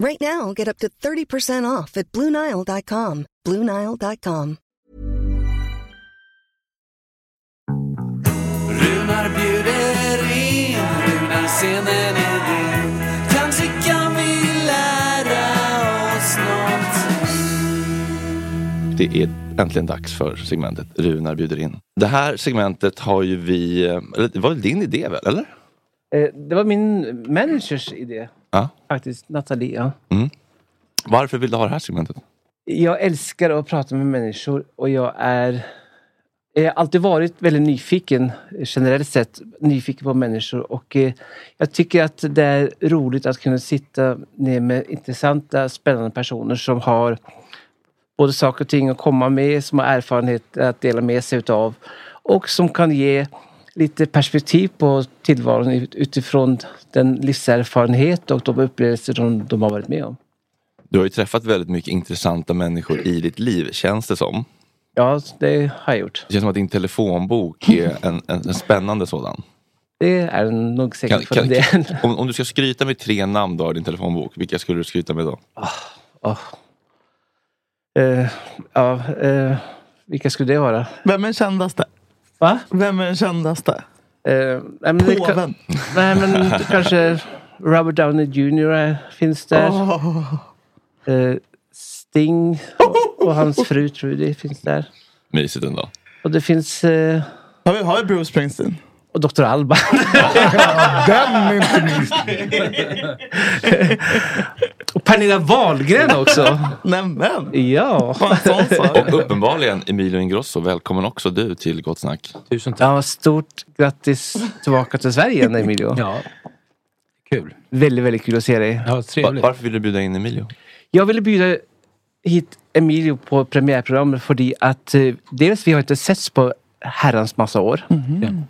Right now, get up to 30% off at BlueNile.com. BlueNile.com. Runar bjuder in, Runar scenen är din Kanske kan vi lära oss någonting Det är äntligen dags för segmentet Runar bjuder in. Det här segmentet har ju vi, eh, eller det var väl din idé väl, eller? Eh, Det var min managers idé. Ja. Faktiskt, Nathalie. Ja. Mm. Varför vill du ha det här segmentet? Jag älskar att prata med människor och jag är... Jag har alltid varit väldigt nyfiken, generellt sett, nyfiken på människor och eh, jag tycker att det är roligt att kunna sitta ner med intressanta, spännande personer som har både saker och ting att komma med, som har erfarenhet att dela med sig utav och som kan ge lite perspektiv på tillvaron ut- utifrån den livserfarenhet och de upplevelser de, de har varit med om. Du har ju träffat väldigt mycket intressanta människor i ditt liv, känns det som. Ja, det har jag gjort. Det känns som att din telefonbok är en, en, en spännande sådan. Det är nog säkert Kan, för kan, det. om, om du ska skryta med tre namn du har i din telefonbok, vilka skulle du skryta med då? Åh. Eh, ja, eh, vilka skulle det vara? Vem är kändaste? Va? Vem är den kändaste? Eh, nej, men det Påven. Nej men kanske Robert Downey Jr. finns där. Åh. Eh, Sting och, och hans fru Trudy finns där. Mysigt ändå. Och det finns... Eh, har, vi, har vi Bruce Springsteen? Och Dr. Alban. Den inte minst. och Pernilla Wahlgren också. Nämen. Ja. Och uppenbarligen Emilio Ingrosso, välkommen också du till Gott Snack. Tusen tack. Ja, stort grattis tillbaka till Sverige igen Emilio. Ja, kul. Väldigt, väldigt kul att se dig. Ja, trevligt. Varför vill du bjuda in Emilio? Jag ville bjuda hit Emilio på premiärprogrammet för att eh, dels vi har inte setts på herrans massa år.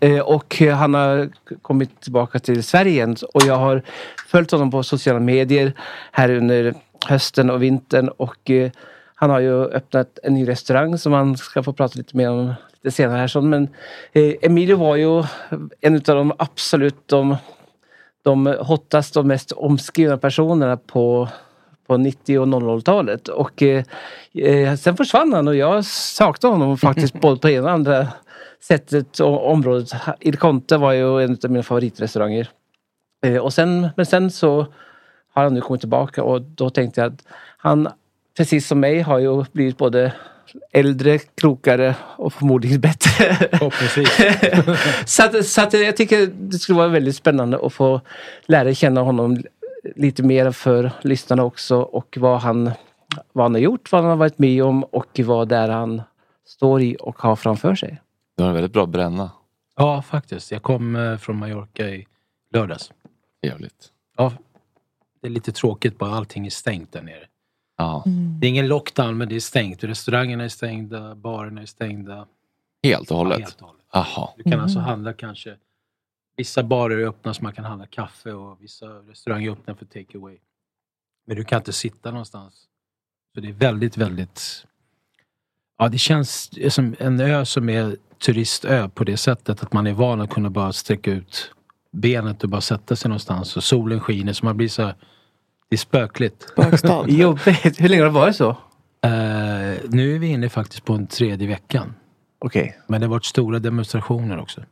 Eh, och eh, han har kommit tillbaka till Sverige igen och jag har följt honom på sociala medier här under hösten och vintern och eh, han har ju öppnat en ny restaurang som man ska få prata lite mer om lite senare här. Men eh, Emilio var ju en av de absolut de, de hottaste och mest omskrivna personerna på på 90 och 00-talet. Och eh, eh, sen försvann han och jag saknade honom faktiskt både på ena och andra sättet och området. Il Conte var ju en av mina favoritrestauranger. Eh, och sen, men sen så har han nu kommit tillbaka och då tänkte jag att han, precis som mig, har ju blivit både äldre, klokare och förmodligen bättre. så att, så att jag tycker det skulle vara väldigt spännande att få lära känna honom lite mer för lyssnarna också och vad han, vad han har gjort, vad han har varit med om och vad det är han står i och har framför sig. Du har en väldigt bra bränna. Ja, faktiskt. Jag kom eh, från Mallorca i lördags. Trevligt. Ja, det är lite tråkigt bara allting är stängt där nere. Ja. Det är ingen lockdown men det är stängt. Restaurangerna är stängda, barerna är stängda. Helt och hållet? Ja, helt och hållet. Aha. Du kan Mm. alltså handla kanske Vissa barer är öppna så man kan handla kaffe och vissa restauranger är öppna för take away. Men du kan inte sitta någonstans. Så det är väldigt, väldigt Ja, det känns som en ö som är turistö på det sättet att man är van att kunna bara sträcka ut benet och bara sätta sig någonstans och solen skiner så man blir så Det är spökligt. Jobbigt. Hur länge har det varit så? Eh, nu är vi inne faktiskt på en tredje veckan. Okej. Men det har varit stora demonstrationer också.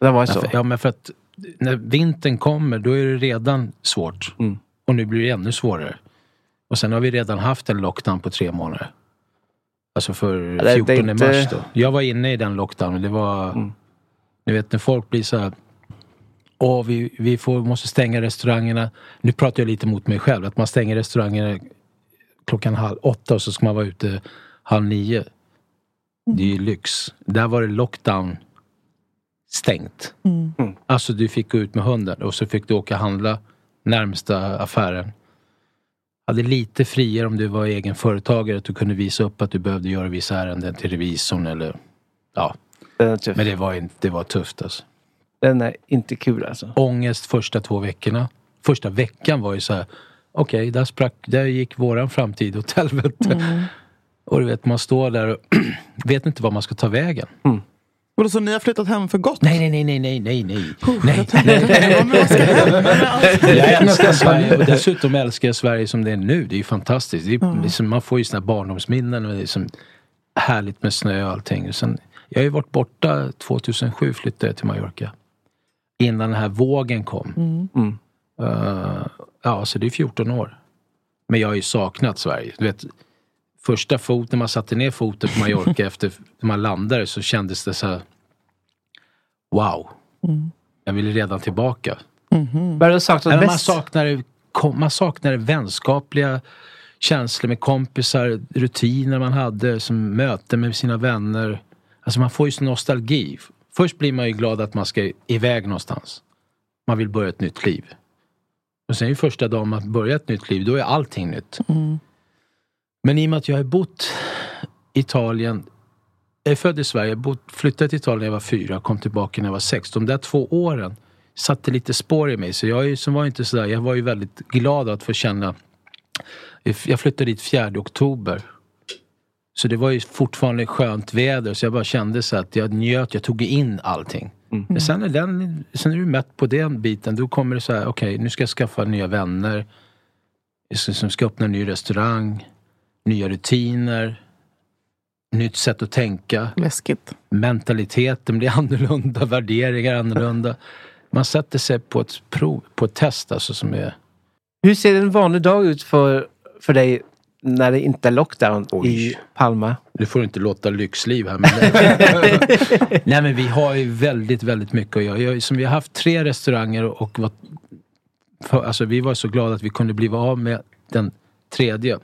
Det var så? ja, men för att när vintern kommer då är det redan svårt. Mm. Och nu blir det ännu svårare. Och sen har vi redan haft en lockdown på tre månader. Alltså för Ja, det- det är 14 inte- mars då. Jag var inne i den lockdownen. Det var... Mm. Ni vet när folk blir så här... Åh, vi, vi får, måste stänga restaurangerna. Nu pratar jag lite mot mig själv. Att man stänger restaurangerna klockan halv åtta och så ska man vara ute halv nio. Det är ju lyx. Där var det lockdown stängt. Alltså du fick gå ut med hunden och så fick du åka och handla närmsta affären. Hade lite friare om du var egen företagare att du kunde visa upp att du behövde göra vissa ärenden till revisorn eller ja. Tuff. Men det var, inte, det var tufft alltså. Den är inte kul alltså. Ångest första två veckorna. Första veckan var ju så här. Okej, där sprack, där gick våran framtid åt helvete. Och du vet, man står där och vet inte var man ska ta vägen. Vadå, så ni har flyttat hem för gott? Nej, nej, nej, nej, nej, nej, nej. Jag älskar Sverige och dessutom älskar jag Sverige som det är nu. Det är ju fantastiskt. Det är, liksom, man får ju här barndomsminnen och det är som härligt med snö och allting. Och sen, jag har ju varit borta 2007 flyttade jag till Mallorca. Innan den här vågen kom. Mm. Eh, ja, så det är 14 år. Men jag har ju saknat Sverige. Du vet, första foten, när man satte ner foten på Mallorca efter när man landade så kändes det så här. Wow. Jag ville redan tillbaka. Saknat Nej, men man, bäst? saknar, man saknar vänskapliga känslor med kompisar, rutiner man hade, som möten med sina vänner. Alltså man får ju sån nostalgi. Först blir man ju glad att man ska iväg någonstans. Man vill börja ett nytt liv. Och sen är ju första dagen man börjar ett nytt liv, då är allting nytt. Men i och med att jag har bott i Italien jag är född i Sverige, bott, flyttade till Italien när jag var fyra, kom tillbaka när jag var sex. De där två åren satte lite spår i mig. Så jag, är som var inte sådär, jag var ju väldigt glad att få känna... Jag flyttade dit 4 oktober. Så det var ju fortfarande skönt väder så jag bara kände så att jag njöt, jag tog in allting. Men sen är, den, sen är du mätt på den biten, då kommer det så här, okej nu ska jag skaffa nya vänner. Jag ska, ska öppna en ny restaurang. Nya rutiner. Nytt sätt att tänka. Läskigt. Mentaliteten blir annorlunda, värderingar annorlunda. Man sätter sig på ett prov, på ett test alltså som är... Hur ser en vanlig dag ut för, för dig när det inte är lockdown i Palma? Nu får du inte låta lyxliv här men... Nej men vi har ju väldigt, väldigt mycket att göra. Jag, som vi har haft tre restauranger och var, för, alltså vi var så glada att vi kunde bli av med den tredje.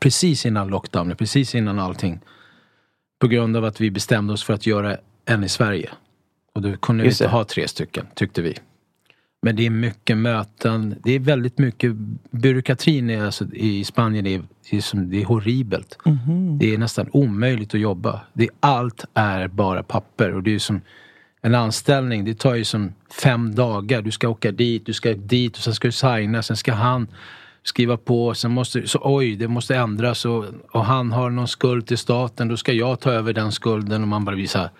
Precis innan lockdown, precis innan allting. På grund av att vi bestämde oss för att göra en i Sverige. Och då kunde vi inte det. ha tre stycken, tyckte vi. Men det är mycket möten. Det är väldigt mycket byråkratin är, alltså, i Spanien är, är, som, det är horribelt. Det är nästan omöjligt att jobba. Det är, allt är bara papper. Och det är som en anställning. Det tar ju som fem dagar. Du ska åka dit, du ska dit och sen ska du signa. Sen ska han skriva på. Sen måste, så oj, det måste ändras. Och, och han har någon skuld till staten. Då ska jag ta över den skulden. Och man bara här.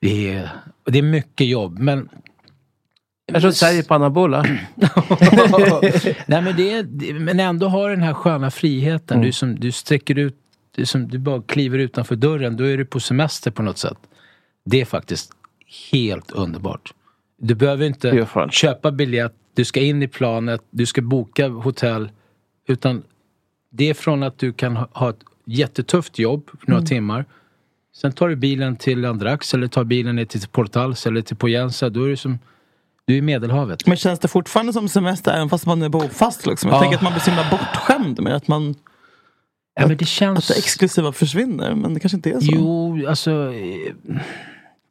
Det är, det är mycket jobb. Men Jag tror Sverige på anabola. Nej men, det är, men ändå har den här sköna friheten. Du, som, du sträcker ut, du, som, du bara kliver utanför dörren. Då är du på semester på något sätt. Det är faktiskt helt underbart. Du behöver inte köpa biljett, du ska in i planet, du ska boka hotell. Utan det är från att du kan ha, ett jättetufft jobb några timmar. Sen tar du bilen till Andrax eller tar bilen ner till Portals eller till Poyensa. Då är du som, du är i Medelhavet. Men känns det fortfarande som semester även fast man är bofast? Liksom? Jag Ja. tänker att man blir så himla bortskämd med att, man, Ja, men det känns... att det exklusiva försvinner. Men det kanske inte är så. Jo, alltså... eh,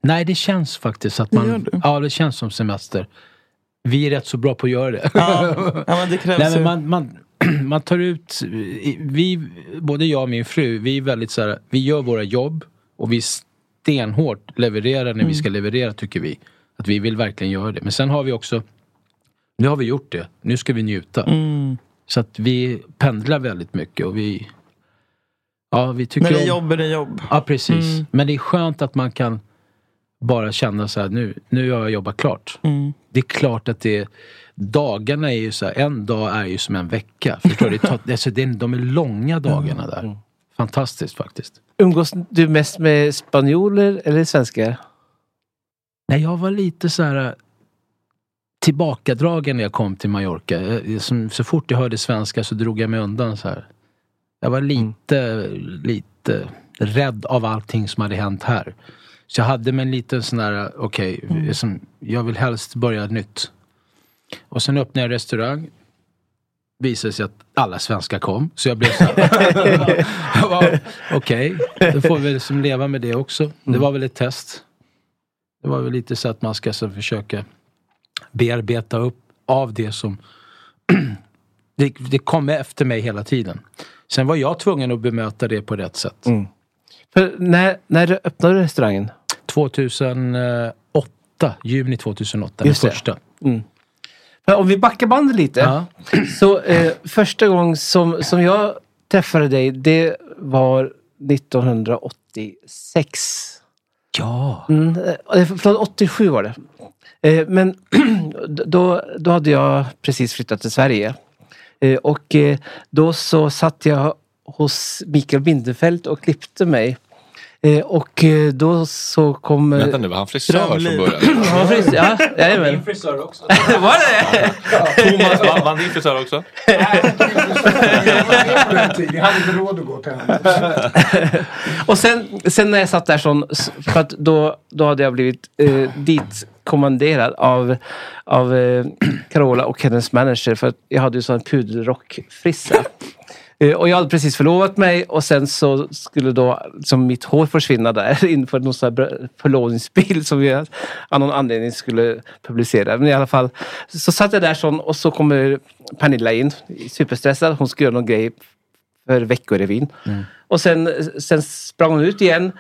Nej, det känns faktiskt att Det gör man... det. Ja, det känns som semester. Vi är rätt så bra på att göra det. Ja, ja men det krävs Nej, men man, man, man tar ut... Vi, både jag och min fru, vi är väldigt så här, Vi gör våra jobb och vi stenhårt levererar när Mm. vi ska leverera, tycker vi. Att vi vill verkligen göra det. Men sen har vi också... Nu har vi gjort det. Nu ska vi njuta. Mm. Så att vi pendlar väldigt mycket och vi... Ja, vi tycker När det är jobb är det jobb. Ja, precis. Mm. Men det är skönt att man kan bara känna så här, nu, nu har jag jobbat klart. Mm. Det är klart att det Dagarna är ju så här, en dag är ju som en vecka. Förstår du? Det tar, alltså, det är, de är långa dagarna där. Fantastiskt faktiskt. Umgås du mest med spanjorer eller svenskar? Nej, jag var lite så här tillbakadragen när jag kom till Mallorca. Jag- Som, så fort jag hörde svenska så drog jag mig undan så här. Jag var lite, lite rädd av allting som hade hänt här. Så jag hade med en liten sån där, okej, som- jag vill helst börja nytt. Och sen öppnade jag restaurang. Visade sig att alla svenskar kom. Så jag blev så här. jag var, Okej, då får vi liksom leva med det också. Det var väl ett test. Det var väl lite så att man ska så försöka bearbeta upp av det som det, det kom efter mig hela tiden. Sen var jag tvungen att bemöta det på rätt sätt. För när, när öppnade du restaurangen? 2008, juni 2008, Just den första. För om vi backar bandet lite. Så eh, första gången som, som jag träffade dig, det var 1986. Ja. Mm, eh, förlåt, 87 var det. Eh, men då, då hade jag precis flyttat till Sverige. Eh, och eh, då så satt jag hos Mikael Bindefeld och klippte mig. Eh, och eh, då så kom... Vänta nu, var han frisör från Drömliv. början? Ja, frisör. Ja, jajamän. frisör också. var det Thomas, var, var han din frisör också? Jag hade inte råd att gå till henne. Och sen, sen när jag satt där sån, för att då, då hade jag blivit eh, dit kommanderad av, av eh, Carola och hennes manager för att jag hade ju sån pudelrockfrissa. Eh, och jag hade precis förlovat mig och sen så skulle då som mitt hår försvinna där inför någon sån här förlovningsbild som vi av någon anledning skulle publicera. Men i alla fall så satt jag där sån och så kommer Pernilla in superstressad. Hon ska göra någon grej för Veckorevyn. Och sen, sen sprang hon ut igen.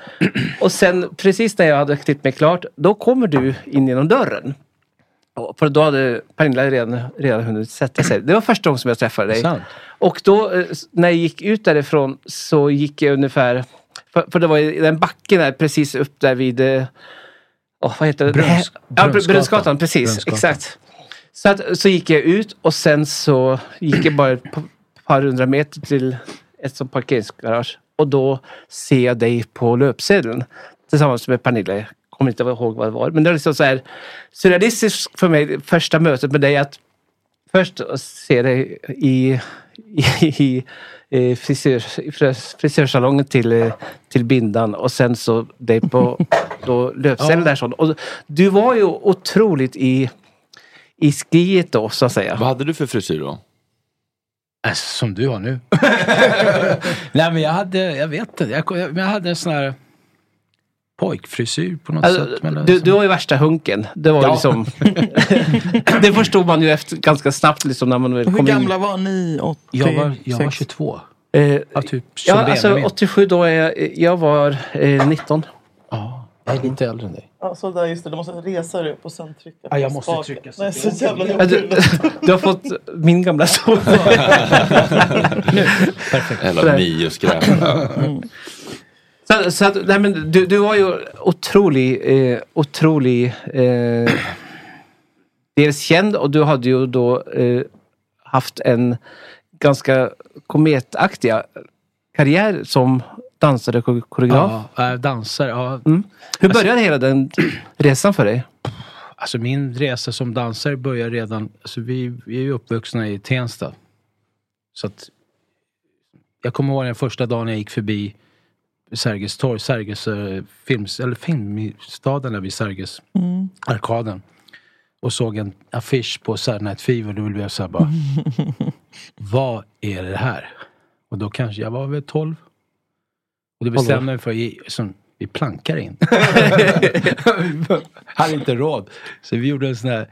Och sen precis när jag hade klippt mig klart, då kommer du in genom dörren. För då hade Pernilla redan, redan hunnit sätta sig. Det var första gången som jag träffade dig. Sant. Och då eh, när jag gick ut därifrån så gick jag ungefär, för, för det var i den backen där precis upp där vid, åh vad heter det? Brunns- ja, Br- Brunnsgatan. Precis. Brunnsgatan. Exakt. Så, att, så gick jag ut och sen så gick jag bara ett par- par hundra meter till ett sånt parkeringsgarage. Och då ser jag dig på löpsedeln tillsammans med Pernilla. Jag kommer inte ihåg vad det var. Men det var liksom så här surrealistiskt för mig, första mötet med dig. att Först se dig i, i, i frisör, i frisörsalongen till, till bindan och sen så dig på då löpsedeln Ja. där. Så. Och du var ju otroligt i, i skriet då så att säga. Vad hade du för frisyr då? Alltså, som du har nu. Nej men jag hade, jag vet inte, jag, jag hade en sån här pojkfrisyr på något Alltså, sätt. Men du, du var ju värsta hunken. Det var Ja. liksom... det förstod man ju efter ganska snabbt liksom när man väl Hur kom gamla in. var ni? 80, jag, var, jag var 86? 22. Eh, Ja, typ som ja, alltså Benjamin. 87 då är jag, jag var eh, 19. Ja, jag är lite äldre än dig. Ja, så där, just det. Du måste resa dig upp och sen trycka Ja, jag måste spaken. trycka så Nej, så jävla Ja, du, du har fått min gamla son. Perfekt. Eller. Ja. Så, så att, nej, men du, du var ju otrolig, eh, otrolig eh, dels känd och du hade ju då eh, haft en ganska kometaktig karriär som dansare och ko- koreograf. Ja, äh, dansare, ja. Mm. Hur började hela den resan för dig? Alltså min resa som dansare började redan, alltså vi, vi är ju uppvuxna i Tensta. Så att jag kommer ihåg den första dagen jag gick förbi Sergels torg, Sergels eh, films, eller filmstaden där vid Sergels Mm. arkaden. Och såg en affisch på Saturday Night Fever. Då blev jag så här bara, vad är det här? Och då kanske, jag var väl 12. Och då bestämde jag mig för, i- som, vi plankar in. hade inte råd. Så vi gjorde en sån här,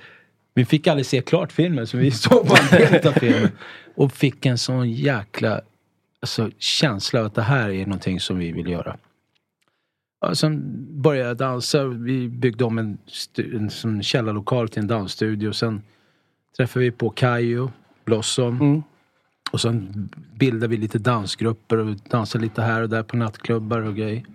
vi fick aldrig se klart filmen så vi såg bara en av filmen. Och fick en sån jäkla alltså, känsla att det här är någonting som vi vill göra. Ja, sen började jag dansa. Vi byggde om en, en sån källarlokal till en dansstudio. Sen träffade vi på Kayo, Blossom. Och sen bildade vi lite dansgrupper och dansade lite här och där på nattklubbar och grejer.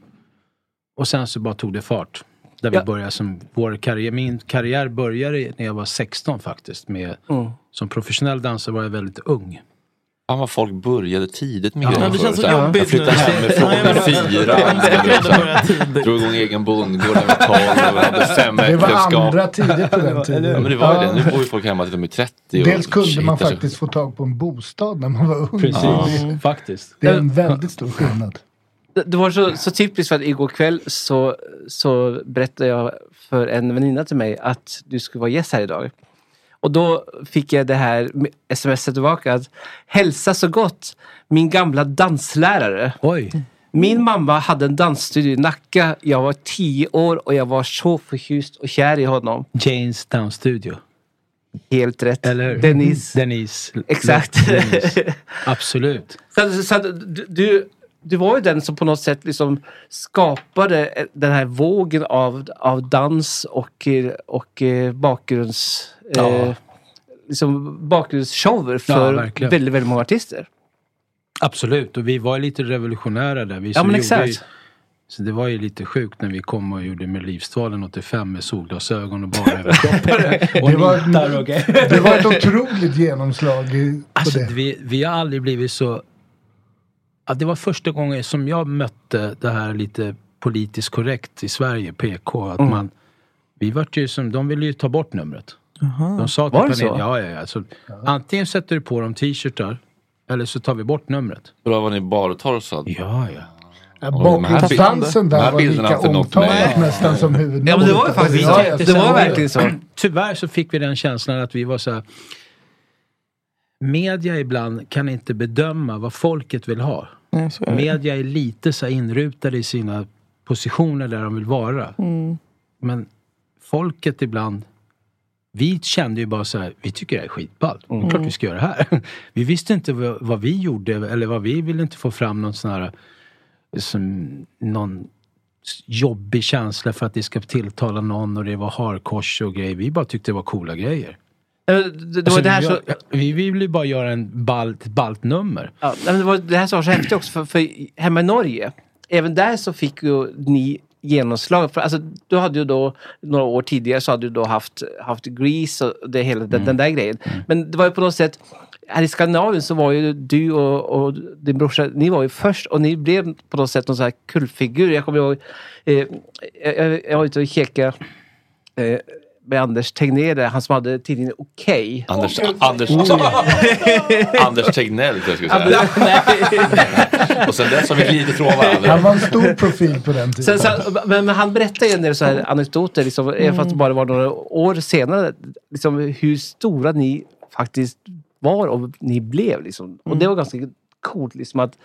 Och sen så bara tog det fart. Där vi Ja. började som vår karriär. Min karriär började när jag var 16 faktiskt. Med, Mm. Som professionell dansare var jag väldigt ung. Fan vad folk började tidigt med Ja, grejer det känns så jobbigt Jag flyttade hemifrån Ja, vet. fyra. Tidigt. Drog igång egen bondgård när jag var 12 och hade fem Det var andra tider på den tiden. Ja men det var ju Ja. det. Nu bor ju folk hemma till de är 30. Och Dels kunde shit, man alltså. faktiskt få tag på en bostad när man var ung. Precis, Det- faktiskt. Det är en väldigt stor skillnad. Det, det var så, så typiskt för att igår kväll så, så berättade jag för en väninna till mig att du skulle vara gäst här idag. Och då fick jag det här smset tillbaka att hälsa så gott min gamla danslärare. Oj. Min mamma hade en dansstudio i Nacka. Jag var tio år och jag var så förtjust och kär i honom. Janes Down Studio. Helt rätt. Eller Denise. Denise. Exakt. Denise. Absolut. Så, så du, du, var ju den som på något sätt liksom skapade den här vågen av, av dans och, eh, och eh, bakgrunds... Ja. Eh, liksom bakgrundsshower Ja, för verkligen. väldigt, väldigt många artister. Absolut, och vi var lite revolutionära där. Vi Ja, som men exakt. Ju, så det var ju lite sjukt när vi kom och gjorde med Livstvalen 85 med solglasögon och bara överkroppar. och Det var- nitar och grejer. Det var ett otroligt genomslag på Alltså, det. vi, vi har aldrig blivit så... Ja, det var första gången som jag mötte det här lite politiskt korrekt i Sverige, PK. Att Mm. man, vi vart ju som, de ville ju ta bort numret. De sa till Var det panelen, så? ja, ja, ja. Så, Antingen sätter du på dem t-shirtar eller så tar vi bort numret. Bra var ni bartorrsad? Ja, ja. Bakgrundsdansen där var lika omtalat nästan som huvudnumret. Ja, men det var ju faktiskt Ja, det. var verkligen så. Tyvärr så fick vi den känslan att vi var så här. Media ibland kan inte bedöma vad folket vill ha. Nej, är. Media är lite så inrutade i sina positioner där de vill vara. Mm. Men folket ibland vi kände ju bara så här, vi tycker det här är skitballt. Det är klart vi ska göra det här. Vi visste inte vad, vad vi gjorde eller vad vi ville inte få fram någon sån här som, någon jobbig känsla för att det ska tilltala någon och det var harkors och grejer. Vi bara tyckte det var coola grejer. Eh, Det, det, Alltså, det här vi, så... vi ville ju bara göra en ballt, ballt nummer. Ja, men det var det här var så häftigt också, för, för hemma i Norge, även där så fick ju ni genomslag. För, alltså, du hade ju då, några år tidigare så hade du då haft, haft Grease och det hela, den, den där grejen. Men det var ju på något sätt, här i Skandinavien så var ju du och, och din brorsa, ni var ju först och ni blev på något sätt någon sån här kultfigur. Jag kommer ihåg, eh, jag, jag, jag var ute och kekade eh, med Anders Tegnér, han som hade tidningen Okej. Anders, Anders, Anders Tegnell jag jag Ja, skulle säga. nej. Och sen dess har vi glidit ifrån varandra. Han var en stor profil på den tiden. Sen, sen, men, men han berättar ju en del så här anekdoter, liksom, mm. fast det bara var några år senare, liksom, hur stora ni faktiskt var och ni blev. Liksom. Och det var ganska coolt liksom, att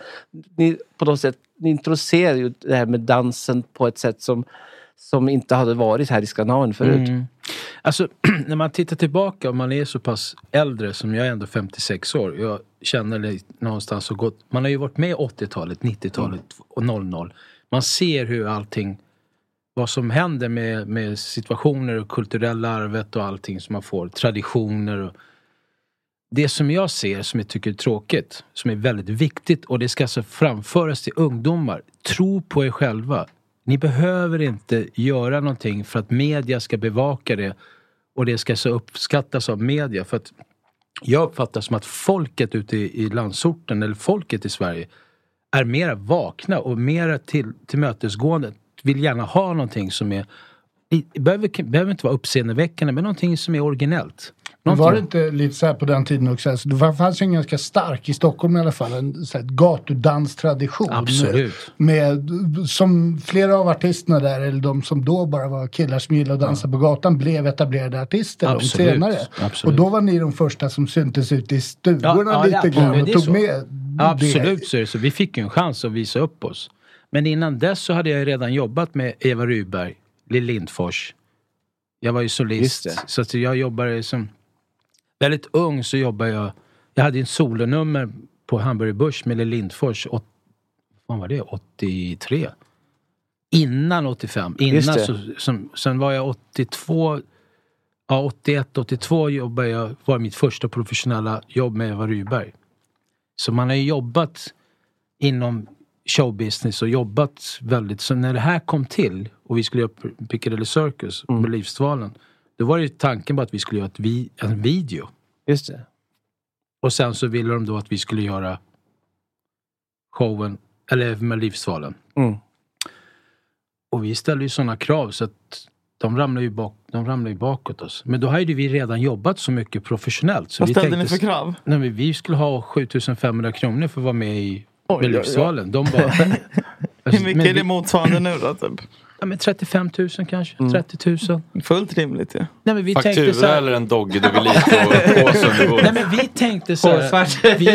ni på något sätt ni introducerade ju det här med dansen på ett sätt som, som inte hade varit här i Skandinavien förut. Mm. Alltså när man tittar tillbaka och man är så pass äldre som jag är ändå 56 år. Jag känner det någonstans så gott. Man har ju varit med 80-talet, 90-talet och 00. Man ser hur allting vad som händer med, med situationer och kulturella arvet och allting som man får. Traditioner och det som jag ser som jag tycker är tråkigt, som är väldigt viktigt och det ska alltså framföras till ungdomar. Tro på er själva. Ni behöver inte göra någonting för att media ska bevaka det och det ska så uppskattas av media. För att jag uppfattar som att folket ute i, landsorten, eller folket i Sverige, är mera vakna och mera till, tillmötesgående. Vill gärna ha någonting som är, det behöver, behöver inte vara uppseendeväckande, men någonting som är originellt. Någonting- var det inte lite så här på den tiden också? Alltså, det fanns ju en ganska stark, i Stockholm i alla fall, en så här, gatudanstradition. Absolut. Med, som flera av artisterna där, eller de som då bara var killar som gillade att dansa på gatan, blev etablerade artister Absolut. senare. Absolut. Och då var ni de första som syntes ute i stugorna Ja, ja, lite det- grann och tog så. med Absolut det. så är det så. Vi fick ju en chans att visa upp oss. Men innan dess så hade jag redan jobbat med Eva Rydberg, Lill Lindfors. Jag var ju solist. Så att jag jobbade som... Väldigt ung så jobbade jag... Jag hade en solonummer på Hamburger Börs med Lill Lindfors. Åt, vad var det? 83? Innan 85. Just Innan så, som, sen var jag 82... Ja, 81, 82 jobbade jag, var mitt första professionella jobb med Eva Rydberg. Så man har ju jobbat inom showbusiness och jobbat väldigt, så när det här kom till och vi skulle göra Piccadilly Circus Mm. med Livsvalen. Då var det ju tanken på att vi skulle göra ett vi, en video. Just det. Och sen så ville de då att vi skulle göra showen, eller med Livsvalen. Mm. Och vi ställde ju sådana krav så att de ramlade ju, bak, de ramlade ju bakåt oss. Men då hade vi redan jobbat så mycket professionellt. Så Vad vi ställde tänkte, ni för krav? Nej, vi skulle ha 7500 kronor för att vara med i Oj, med. Livsvalen. De bara... Hur mycket Men är det motsvarande nu då? Typ? Ja, men 35 000 kanske, Mm. 30 000. Fullt rimligt ju. Nej, men vi tänkte så Faktura här, eller en Dogge Doggelito påse under bordet? Nej men vi tänkte så här, vi,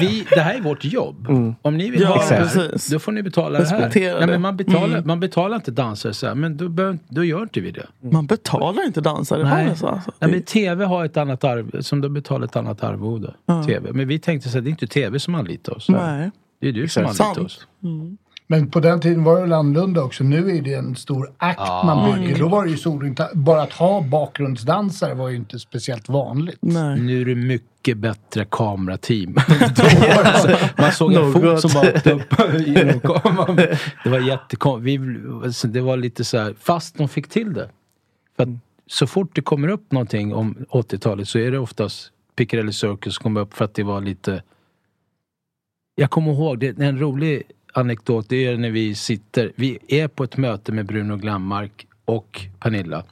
vi, det här är vårt jobb. Om ni vill Ja, ha det här, då får ni betala det här. Respektera Nej, det. men man, betalar, Mm. man betalar inte dansare så här, men då, behöver- då gör inte vi det. Man betalar inte dansare, Nej. det så? Alltså? Nej, men TV har ett annat arv, som de betalar ett annat arvode. TV. Men vi tänkte så här, det är inte TV som anlitar oss. Nej. Det är du som Sant. anlitar oss. Men på den tiden var det väl annorlunda också. Nu är det en stor akt man bygger. Då var det ju så inte, bara att ha bakgrundsdansare var ju inte speciellt vanligt. Nej. Nu är det mycket bättre kamerateam. Då var det så- Man såg en fot som bara åkte upp genom kameran. Det var jättekonstigt. Det var lite så här, fast de fick till det. För att så fort det kommer upp någonting om 80-talet så är det oftast Piccadilly Circus som kommer upp för att det var lite... Jag kommer ihåg, det är en rolig anekdot, det är när vi sitter, vi är på ett möte med Bruno Glammark och Pernilla.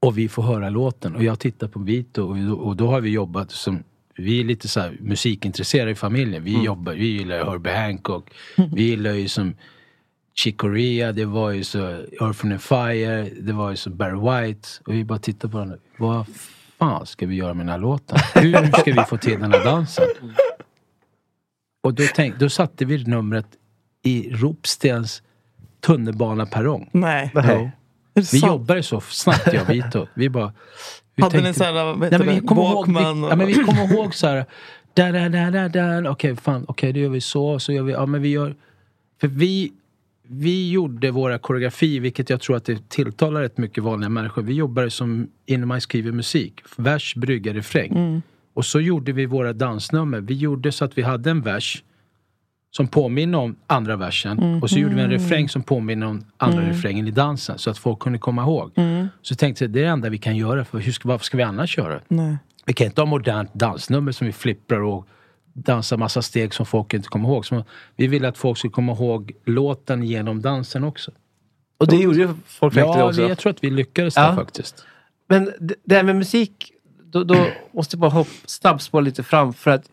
Och vi får höra låten och jag tittar på Vito och, då- och då har vi jobbat som vi är lite så här musikintresserade i familjen. Vi jobbar, vi gillar Herbie Hancock. Vi gillar ju som Chick Corea, det var ju så Earth and Fire, det var ju så Barry White. Och vi bara tittar på varandra. Vad fan ska vi göra med den här låten? Hur ska vi få till den här dansen? Och då, tänk, då satte vi numret i Ropstens tunnelbaneperrong. Nej. Nej. Vi sant? jobbade så snabbt jag och Vito. Vi bara... Vi Hade ni tänkte- så här, vad Nej, men vi kommer ihåg, Walkman? vi, och- ja, men vi kommer ihåg så här. Da, da, da, da, da. Okej, fan, okej, då gör vi så. Så gör vi, ja men vi gör... För vi, vi gjorde våra koreografier, vilket jag tror att det tilltalar rätt mycket vanliga människor. Vi jobbade som innan man skriver musik. Vers, brygga, refräng. Och så gjorde vi våra dansnummer. Vi gjorde så att vi hade en vers som påminner om andra versen. Och så gjorde vi en refräng som påminner om andra refrängen i dansen. Så att folk kunde komma ihåg. Så tänkte jag, det är det enda vi kan göra. För hur ska, varför ska vi annars göra? Nej. Vi kan inte ha modernt dansnummer som vi flipprar och dansar massa steg som folk inte kommer ihåg. Så vi ville att folk skulle komma ihåg låten genom dansen också. Och det gjorde ju folk Ja, också. vi, jag tror att vi lyckades där Ja. faktiskt. Men det det här med musik, då, då måste jag bara hoppa snabbspåra lite fram. För att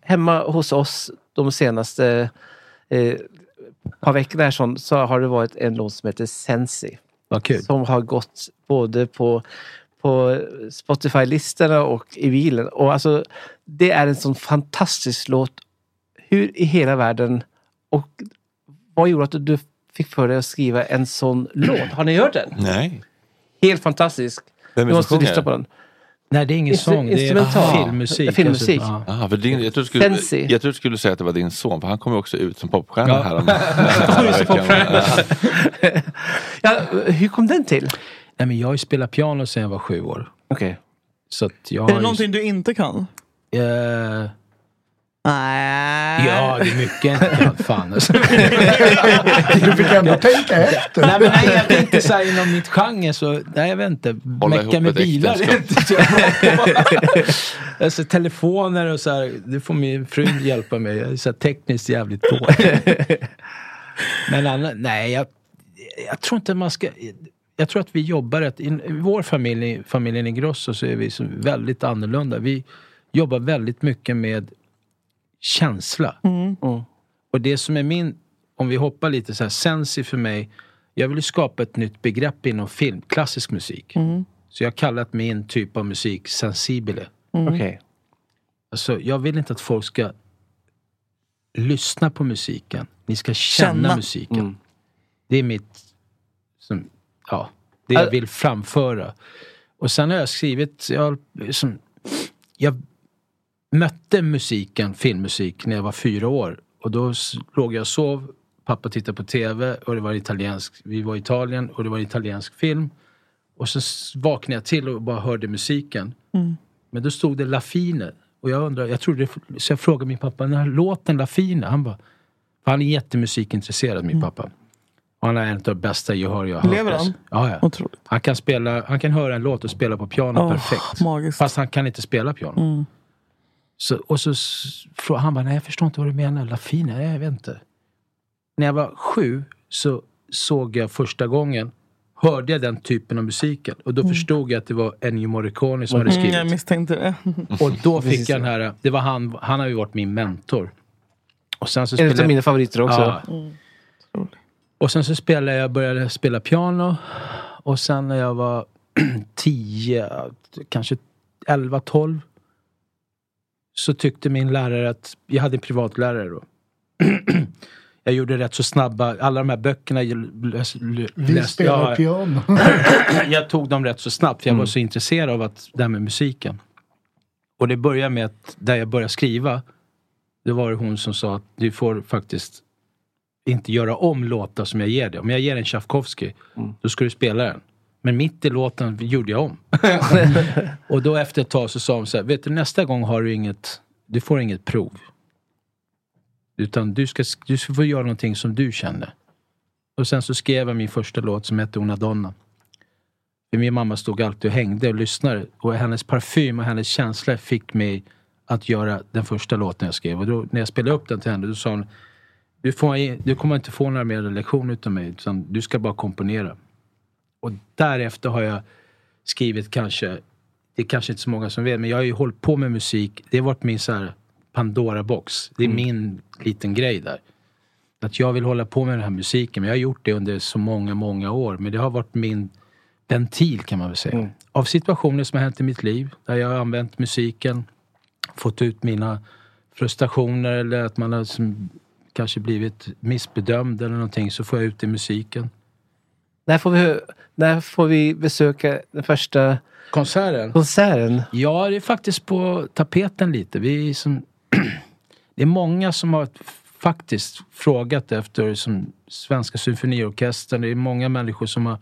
hemma hos oss de senaste eh, par veckorna här så, så har det varit en låt som heter Sensi. Som har gått både på, på Spotify-listorna och i bilen. Och alltså, det är en sån fantastisk låt. Hur i hela världen och vad gjorde att du fick för dig att skriva en sån låt? Har ni hört den? Nej. Helt fantastisk. Vem är Du måste lyssna på den. Nej, det är ingen Instru- sång. Det är filmmusik. Filmmusik. Alltså, ja. Ah, för din, jag, tror du skulle, Sensi. jag tror du skulle säga att det var din son, för han kom ju också ut som popstjärna Ja. här om. Ja, hur kom den till? Nej, men jag har ju spelat piano sedan jag var sju år. Okej. Så att jag Är det ju- någonting du inte kan? Eh, Nej. ja, det är mycket kan. Fan alltså. Du fick ändå tänka efter. Nej, men nej, jag tänkte så här inom mitt genre så, nej jag vet inte. Hålla Mecka ihop med bilar. är inte så alltså telefoner och så här, det får min fru hjälpa mig. Jag är så här tekniskt jävligt dålig. Men annars, nej jag, jag tror inte man ska... Jag tror att vi jobbar rätt. I i vår familj, familjen Ingrosso, så är vi så väldigt annorlunda. Vi jobbar väldigt mycket med känsla. Och det som är min, om vi hoppar lite så här, sensi för mig. Jag vill ju skapa ett nytt begrepp inom film, klassisk musik. Så jag har kallat min typ av musik sensibile. Okej. Alltså, jag vill inte att folk ska lyssna på musiken. Ni ska känna, Känna. musiken. Det är mitt, som, ja, det jag vill framföra. Och sen har jag skrivit, jag, liksom, jag mötte musiken, filmmusik, när jag var fyra år. Och då låg jag och sov, pappa tittade på TV och det var italiensk, vi var i Italien och det var en italiensk film. Och så vaknade jag till och bara hörde musiken. Men då stod det La Fine Och jag undrar, jag trodde, så jag frågade min pappa, den här låten La Fina, han bara, för han är jättemusikintresserad min pappa. Och han är en av de bästa gehör jag har hört. Lever han? alltså. Ja, ja. Otroligt. Han kan, spela, han kan höra en låt och spela på piano Åh, perfekt. magiskt. Fast han kan inte spela piano. Mm. Så, och så s- frå- han bara, nej jag förstår inte vad du menar. La Fina? Nej, jag vet inte. När jag var sju så såg jag första gången, hörde jag den typen av musiken. Och då förstod jag att det var Ennio Morricone som hade Mm, skrivit. jag misstänkte det. Och då fick jag den här, det var han, han har ju varit min mentor. Och sen så En av spelade- mina favoriter också. Ja. Och sen så spelade jag, började spela piano. Och sen när jag var 10, kanske 11, 12. Så tyckte min lärare att, jag hade en privatlärare då. jag gjorde rätt så snabba, alla de här böckerna jag läs, Vi spelar ja, piano. jag tog dem rätt så snabbt för jag var så intresserad av att, det här med musiken. Och det började med att där jag började skriva, då var det hon som sa att du får faktiskt inte göra om låtar som jag ger dig. Om jag ger en Tchaikovsky, då ska du spela den. Men mitt i låten gjorde jag om. och då efter ett tag så sa hon så här, vet du nästa gång har du inget, du får inget prov. Utan du ska, du ska få göra någonting som du känner. Och sen så skrev jag min första låt som hette Una Donna. För min mamma stod alltid och hängde och lyssnade. Och hennes parfym och hennes känsla fick mig att göra den första låten jag skrev. Och då, när jag spelade upp den till henne, då sa hon du, får, du kommer inte få några mer lektioner utav mig, utan du ska bara komponera. Och därefter har jag skrivit kanske, det är kanske inte så många som vet, men jag har ju hållit på med musik. Det har varit min så här Pandora-box. Det är min liten grej där. Att jag vill hålla på med den här musiken. Men jag har gjort det under så många, många år. Men det har varit min ventil kan man väl säga. Av situationer som har hänt i mitt liv. Där jag har använt musiken. Fått ut mina frustrationer eller att man har som, kanske blivit missbedömd eller någonting. Så får jag ut det i musiken. När får vi, när får vi besöka den första Konserten? konserten? Ja, det är faktiskt på tapeten lite. Vi är som, det är många som har faktiskt frågat efter som Svenska symfoniorkestern. Det är många människor som har,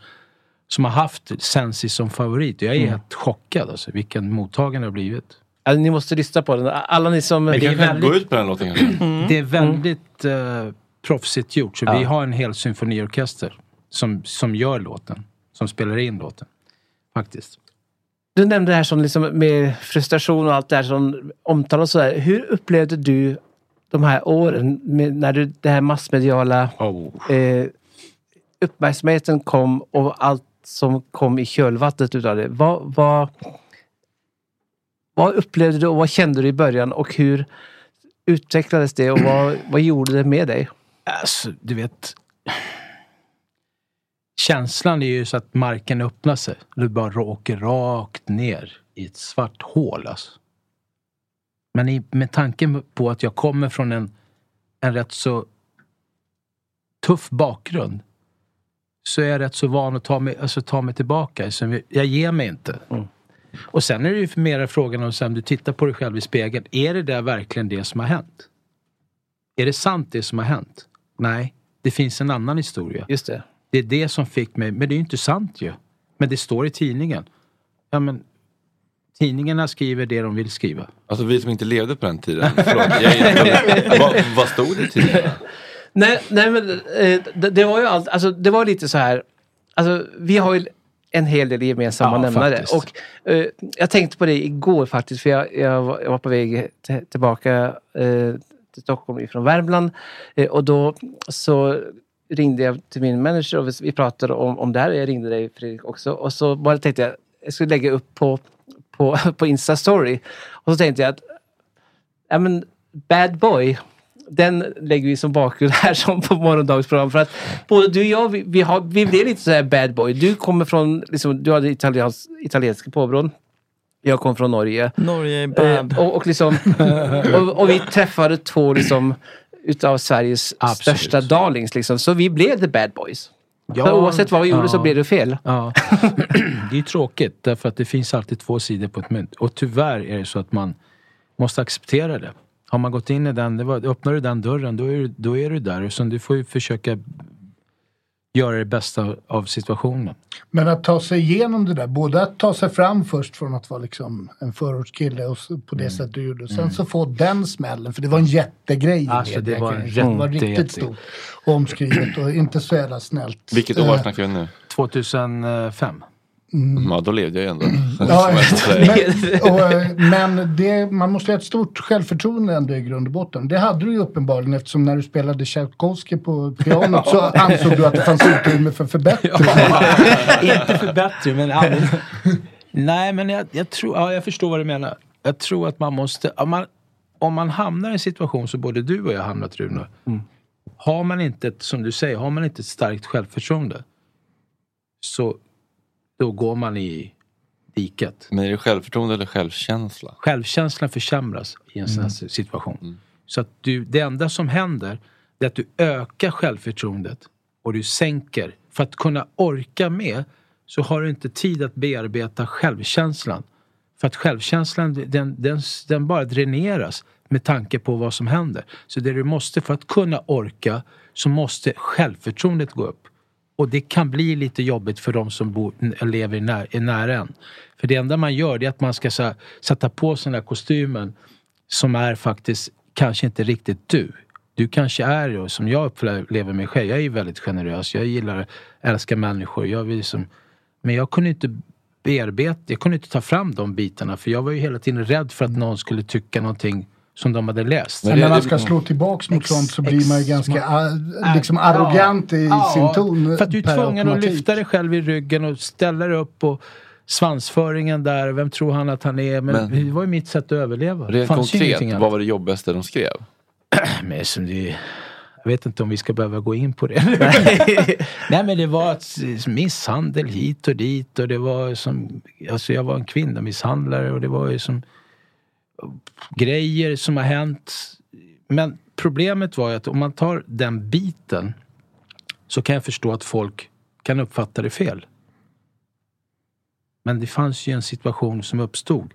som har haft Sensi som favorit. Jag är Mm. helt chockad alltså, vilken mottagande det har blivit. Alltså, ni måste lyssna på den. Alla ni som... Men det är väldigt- gå ut på den låten kanske. Det är väldigt eh, proffsigt gjort. Så Ja. vi har en hel symfoniorkester som, som gör låten. Som spelar in låten. Faktiskt. Du nämnde det här som liksom med frustration och allt det här som omtal och sådär. Hur upplevde du de här åren när du, det här massmediala Oh. eh, uppmärksamheten kom och allt som kom i kölvattnet utav det. Vad, vad, vad upplevde du och vad kände du i början och hur utvecklades det och vad, vad gjorde det med dig? Alltså, du vet. Känslan är ju så att marken öppnar sig. Du bara åker rakt ner i ett svart hål. Alltså. Men i, med tanken på att jag kommer från en, en rätt så tuff bakgrund så är jag rätt så van att ta mig, alltså, ta mig tillbaka. Så jag ger mig inte. Och sen är det ju mera frågan om, sen du tittar på dig själv i spegeln. Är det där verkligen det som har hänt? Är det sant det som har hänt? Nej, det finns en annan historia. Just det. Det är det som fick mig, men det är ju inte sant ju. Men det står i tidningen. Ja men, tidningarna skriver det de vill skriva. Alltså vi som inte levde på den tiden. Förlåt, jag är inte, vad, vad stod det i tidningen? Nej, nej men eh, det, det var ju allt, alltså det var lite så här. Alltså vi har ju en hel del gemensamma Ja, nämnare. faktiskt. Och eh, jag tänkte på det igår faktiskt för jag, jag, var, jag var på väg t- tillbaka eh, till Stockholm ifrån Värmland. Eh, och då så ringde jag till min manager och vi, pratade om, om det här. Jag ringde dig Fredrik också. Och så bara tänkte jag, jag skulle lägga upp på, på, på Insta-story. Och så tänkte jag att, ja men Bad Boy den lägger vi som bakgrund här som på morgondagens program. För att både du och jag, vi, vi, har, vi blev lite så här bad boy. Du kommer från, liksom, du hade italiens, italienska påbron. Jag kom från Norge. Norge är bad. Eh, och, och, liksom, och, och vi träffade två liksom, utav Sveriges Absolut. största darlings. Liksom. Så vi blev the bad boys. Ja, så oavsett vad vi gjorde så ja. blev det fel. Ja. det är tråkigt därför att det finns alltid två sidor på ett mynt. Och tyvärr är det så att man måste acceptera det. Har man gått in i den, det var, öppnar du den dörren då är, du- då är du där. Så du får ju försöka göra det bästa av situationen. Men att ta sig igenom det där, både att ta sig fram först från att vara liksom en förortskille och på det Mm. sättet du gjorde. Sen så få den smällen, för det var en jättegrej Alltså, det var kring det. Det var jätte- riktigt jätte- stort omskrivet och inte så jävla snällt. Vilket år Eh, snackar vi nu? 2005. Ja, då levde jag ju ändå. Ja, jag säger. men, och, eh, men det, man måste ha ett stort självförtroende ändå i grund och botten. Det hade du ju uppenbarligen eftersom när du spelade Tchaikovsky på pianot så ansåg du att det fanns utrymme för förbättring. inte förbättring, men aldrig. Nej, men jag, jag tror, ja, jag förstår vad du menar. Jag tror att man måste, om man, om man hamnar i en situation som både du och jag hamnat Rune. Har man inte, ett, som du säger, har man inte ett starkt självförtroende. Så då går man i diket. Men är det självförtroende eller självkänsla? Självkänslan försämras i en sån här situation. Så att du, det enda som händer är att du ökar självförtroendet och du sänker. För att kunna orka med så har du inte tid att bearbeta självkänslan. För att självkänslan den, den, den bara dräneras med tanke på vad som händer. Så det du måste, för att kunna orka, så måste självförtroendet gå upp. Och det kan bli lite jobbigt för de som bor, lever när, nära en. För det enda man gör det är att man ska så här, sätta på sig den här kostymen som är faktiskt kanske inte riktigt du. Du kanske är, och som jag upplever mig själv, jag är ju väldigt generös. Jag gillar, älskar människor. Jag vill liksom, men jag kunde inte bearbeta, jag kunde inte ta fram de bitarna för jag var ju hela tiden rädd för att någon skulle tycka någonting som de hade läst. Men när man ska slå tillbaks mot sånt så blir man ju ganska ah, liksom arrogant i Ja, sin ton. För att du är tvungen att lyfta dig själv i ryggen och ställa dig upp och svansföringen där, vem tror han att han är? Men, Men- det var ju mitt sätt att överleva. Rent konkret, annat. vad var det jobbigaste de skrev? Men som det, jag vet inte om vi ska behöva gå in på det. Nej men det var misshandel hit och dit och det var som, alltså jag var en kvinnomisshandlare och det var ju som grejer som har hänt. Men problemet var ju att om man tar den biten så kan jag förstå att folk kan uppfatta det fel. Men det fanns ju en situation som uppstod.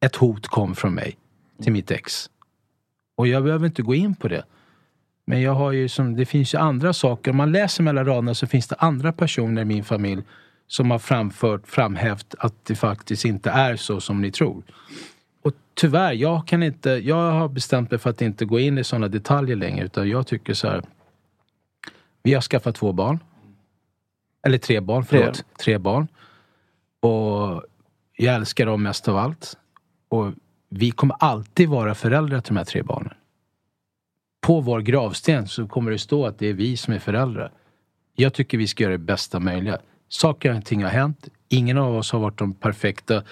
ett hot kom från mig till mitt ex. Och jag behöver inte gå in på det. Men jag har ju som, det finns ju andra saker. Om man läser mellan raderna så finns det andra personer i min familj som har framfört, framhävt att det faktiskt inte är så som ni tror. Och tyvärr, jag kan inte, jag har bestämt mig för att inte gå in i sådana detaljer längre utan jag tycker så här. Vi har skaffat två barn. Eller tre barn, förlåt. Tre barn. Och jag älskar dem mest av allt. Och vi kommer alltid vara föräldrar till de här tre barnen. På vår gravsten så kommer det stå att det är vi som är föräldrar. Jag tycker vi ska göra det bästa möjliga. Saker och ting har hänt. Ingen av oss har varit de perfekta,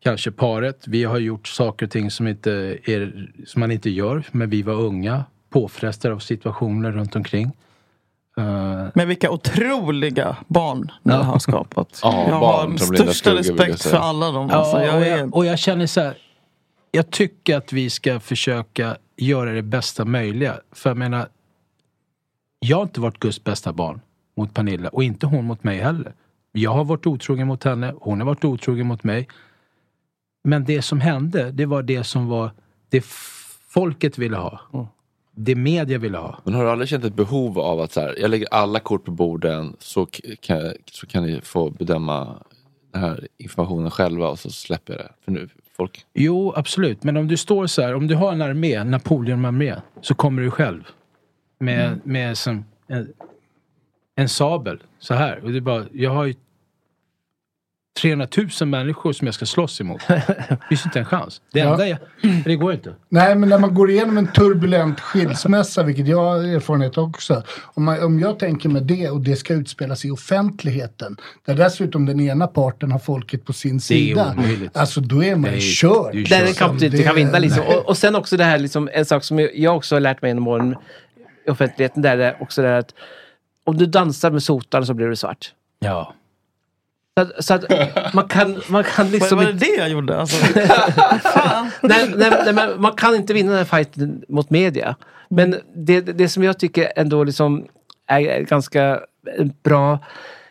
kanske paret. Vi har gjort saker och ting som, inte är, som man inte gör. Men vi var unga, påfrestade av situationer runt omkring. Eh, Men vilka otroliga barn ni Ja. har skapat. Ja, jag har Linda största respekt för alla dem. Alltså, ja, jag och, är... jag, och jag känner så här. Jag tycker att vi ska försöka göra det bästa möjliga. För jag menar, jag har inte varit Guds bästa barn mot Pernilla och inte hon mot mig heller. Jag har varit otrogen mot henne, hon har varit otrogen mot mig. Men det som hände, det var det som var det folket ville ha. Det media ville ha. Men har du aldrig känt ett behov av att så här, jag lägger alla kort på borden så kan, så kan ni få bedöma den här informationen själva och så släpper jag det. För nu, folk... Jo, absolut. Men om du står så här, om du har en armé, Napoleon-armé, så kommer du själv. Med, Mm. med som en, en sabel, så här. Och det bara, jag har ju 300 000 människor som jag ska slåss emot. Det finns inte en chans. Det Ja. enda jag, det går inte. Nej, men när man går igenom en turbulent skilsmässa, vilket jag har erfarenhet också. Om, man, om jag tänker med det och det ska utspelas i offentligheten, där dessutom den ena parten har folket på sin sida. omöjligt. Alltså då är man Det är- körd. Där är du inte kan vinna liksom. Nej. Och, och sen också det här liksom, en sak som jag också har lärt mig genom åren i offentligheten, där är också det här att om du dansar med sotarna så blir du svart. Ja. Så att, så att man kan, man kan liksom Var, var det inte- det jag gjorde? Alltså, nej, nej, nej, men man kan inte vinna den här fighten mot media. Men det, det som jag tycker ändå liksom är ganska bra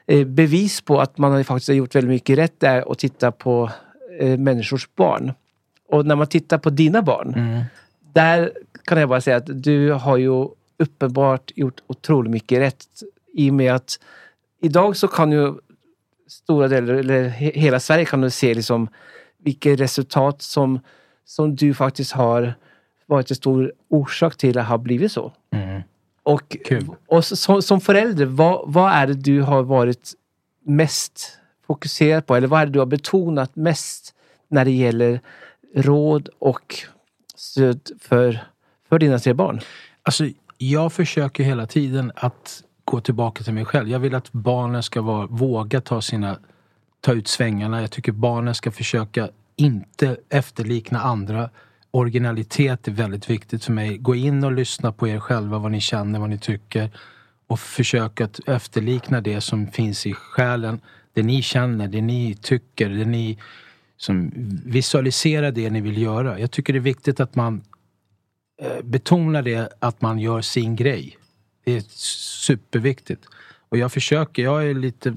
eh, bevis på att man har faktiskt gjort väldigt mycket rätt är att titta på eh, människors barn. Och när man tittar på dina barn, där kan jag bara säga att du har ju uppenbart gjort otroligt mycket rätt i och med att idag så kan ju stora delar, eller he- hela Sverige kan du se liksom vilket resultat som, som du faktiskt har varit en stor orsak till att ha blivit så. Och, och så, som, som förälder, vad, vad är det du har varit mest fokuserad på? Eller vad är det du har betonat mest när det gäller råd och stöd för, för dina tre barn? Alltså, jag försöker hela tiden att gå tillbaka till mig själv. Jag vill att barnen ska vara, våga ta sina ta ut svängarna. Jag tycker barnen ska försöka inte efterlikna andra. Originalitet är väldigt viktigt för mig. Gå in och lyssna på er själva, vad ni känner, vad ni tycker. Och försök att efterlikna det som finns i själen. Det ni känner, det ni tycker, det ni som visualiserar det ni vill göra. Jag tycker det är viktigt att man eh, betonar det att man gör sin grej. Det är superviktigt. Och jag försöker, jag är lite,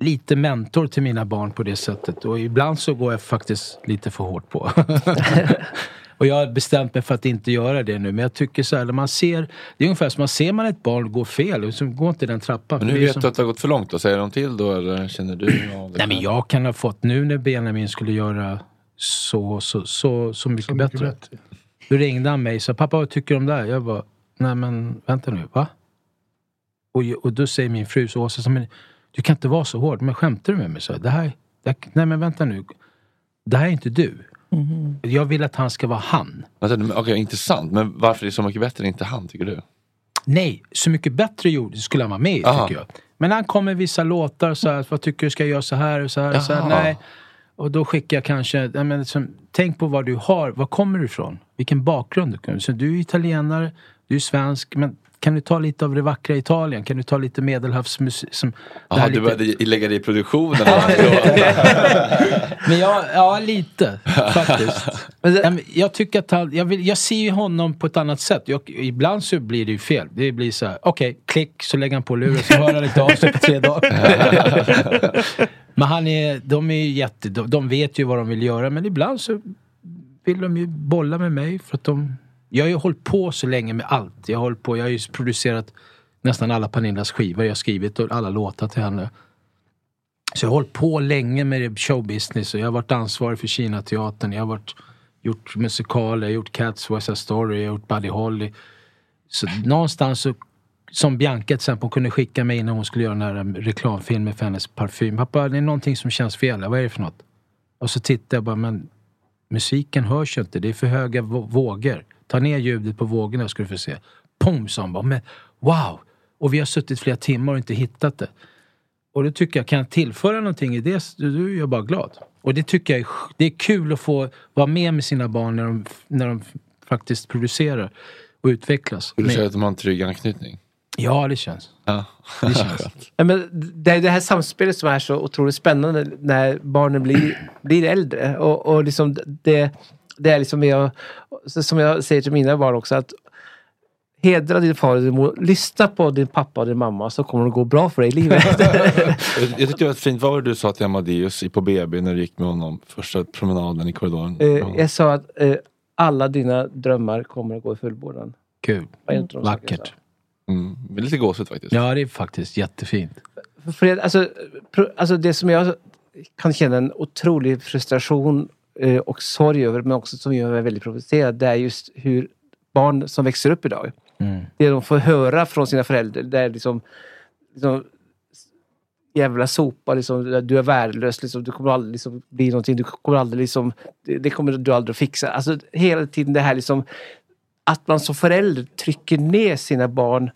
lite mentor till mina barn på det sättet. Och ibland så går jag faktiskt lite för hårt på. och jag har bestämt mig för att inte göra det nu. Men jag tycker så här, när man ser, det är ungefär som man ser man ett barn gå fel, så går inte den trappan. Men är vet som- du att det har gått för långt då? Säger de till då eller känner du av det? Nej men jag kan ha fått, nu när Benjamin skulle göra så, så, så, så mycket, bättre. Då ringde han mig och sa, pappa vad tycker du om det här? Jag bara, nej men vänta nu, va? Och, och då säger min fru så, Åsa, så, men du kan inte vara så hård. Men skämtar du med mig? Så, det här, det här, nej men vänta nu. Det här är inte du. Jag vill att han ska vara han. Men, Okej, intressant. Men varför är det så mycket bättre inte han, tycker du? Nej, Så mycket bättre gjorde skulle han vara med i, Aha. tycker jag. Men han kommer med vissa låtar så här, vad tycker du ska jag göra så här och så här och så här? Nej. Och då skickar jag kanske, men liksom, tänk på vad du har, var kommer du ifrån? Vilken bakgrund du kommer. Så du är italienare, du är svensk, men kan du ta lite av det vackra Italien? Kan du ta lite medelhavsmusik? Jaha, du lite- började lägga det i produktionen? Men jag, ja lite faktiskt. Men Jag tycker att han, jag, vill, jag ser ju honom på ett annat sätt. Jag, ibland så blir det ju fel. Det blir så här, okej, klick, så lägger han på luren så hör han inte av sig på tre dagar. men han är, de är ju jätte, de, de vet ju vad de vill göra men ibland så vill de ju bolla med mig för att de, jag har ju hållit på så länge med allt. Jag har hållit på, jag har ju producerat nästan alla Pernillas skivor. Jag har skrivit alla låtar till henne. Så jag har hållit på länge med showbusiness och jag har varit ansvarig för Kina-teatern. Jag har varit, gjort musikaler, jag har gjort Cats, West Side Story, jag har gjort Buddy Holly. Så någonstans så, som Bianca till exempel, hon kunde skicka mig innan hon skulle göra den här reklamfilmen för hennes parfym. Pappa, det är någonting som känns fel. Vad är det för något? Och så tittade jag bara, men musiken hörs ju inte. Det är för höga vågor. Ta ner ljudet på vågorna ska du få se. Pum, sa hon bara. Men wow! Och vi har suttit flera timmar och inte hittat det. Och då tycker jag, kan jag tillföra någonting i det, då är jag bara glad. Och det tycker jag är, det är kul att få vara med med sina barn när de, när de faktiskt producerar och utvecklas. Skulle du säga att de har en trygg anknytning? Ja, det känns. Ja. Det känns. Ja, men det här samspelet som är så otroligt spännande när barnen blir, blir äldre. Och, och liksom det, det är liksom jag, som jag säger till mina barn också att hedra din far och din mor. Lyssna på din pappa och din mamma så kommer det gå bra för dig i livet. Jag, tyckte det var fint, vad var det du sa till Amadeus i- på BB när du gick med honom första promenaden i korridoren? Eh, jag sa att eh, alla dina drömmar kommer att gå i fullbordan. Kul. Vackert. Mm, det är lite gåshud faktiskt. Ja, det är faktiskt jättefint. För- alltså, alltså det som jag kan känna en otrolig frustration och sorg över, men också som gör mig väldigt provocerad, det är just hur barn som växer upp idag, Mm. det de får höra från sina föräldrar, det är liksom, liksom jävla sopa, liksom, du är värdelös, liksom, du kommer aldrig liksom, bli någonting, du kommer aldrig liksom, det, det kommer du aldrig att fixa. Alltså hela tiden det här liksom, att man som förälder trycker ner sina barn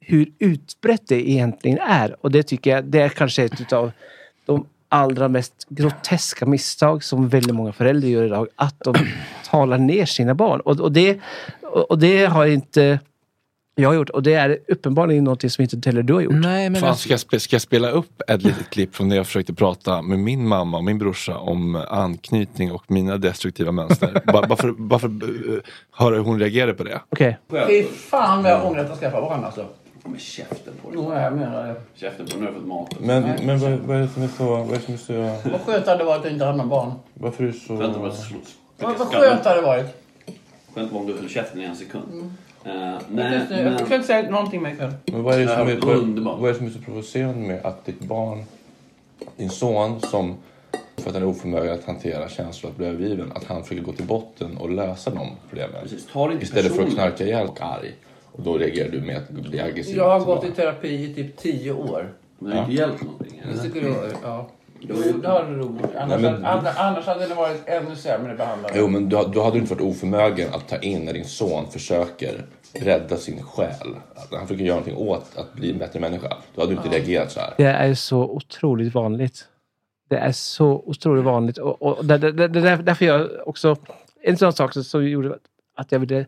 hur utbrett det egentligen är. Och det tycker jag, det är kanske ett av de allra mest groteska misstag som väldigt många föräldrar gör idag. Att de talar ner sina barn. Och, och, det, och och det har inte jag gjort. Och det är uppenbarligen någonting som inte heller du har gjort. Nej, men Fan, alltså, ska, jag ska jag spela upp ett litet klipp från när jag försökte prata med min mamma och min brorsa om anknytning och mina destruktiva mönster? bara, bara för, bara för uh, höra hur hon reagerade på det. Okej. Fy fan vad jag ångrar att jag skaffade barn alltså. Med käften på dig. Jo, jag menar det. Käften på dig, nu har du fått mat. Men, Nej. men vad, vad är det som är så... Vad är det som är så Vad skönt hade det varit att inte ha barn. varför är du så... Skönt att slåss. Vad vad skönt hade det varit. Skönt om du höll käften i en sekund. Eh, Jag nej, Jag kan men... inte säga någonting mer ikväll. Men vad är, det som är, Ja, vad, underbart. vad är det som är så provocerande med att ditt barn, din son som för att han är oförmögen att hantera känslor att bli övergiven, att han försöker gå till botten och lösa de problemen. Precis, ta det inte Istället för att personligt. knarka ihjäl och arg. Och då reagerar du med att bli aggressiv. Jag har gått i terapi i typ tio år. Men det har inte hjälpt någonting. Eller? ja. Jo, det har det nog. Annars, Nej, men- hade, annars hade det varit ännu sämre behandlat. Jo, men då, då hade du inte varit oförmögen att ta in när din son försöker rädda sin själ. Att han försöker göra någonting åt att bli en bättre människa. Då hade du inte reagerat så här. Det är så otroligt vanligt. Det är så otroligt vanligt. Och, och det, det, det, det är därför jag också... En sån sak som- som gjorde att jag ville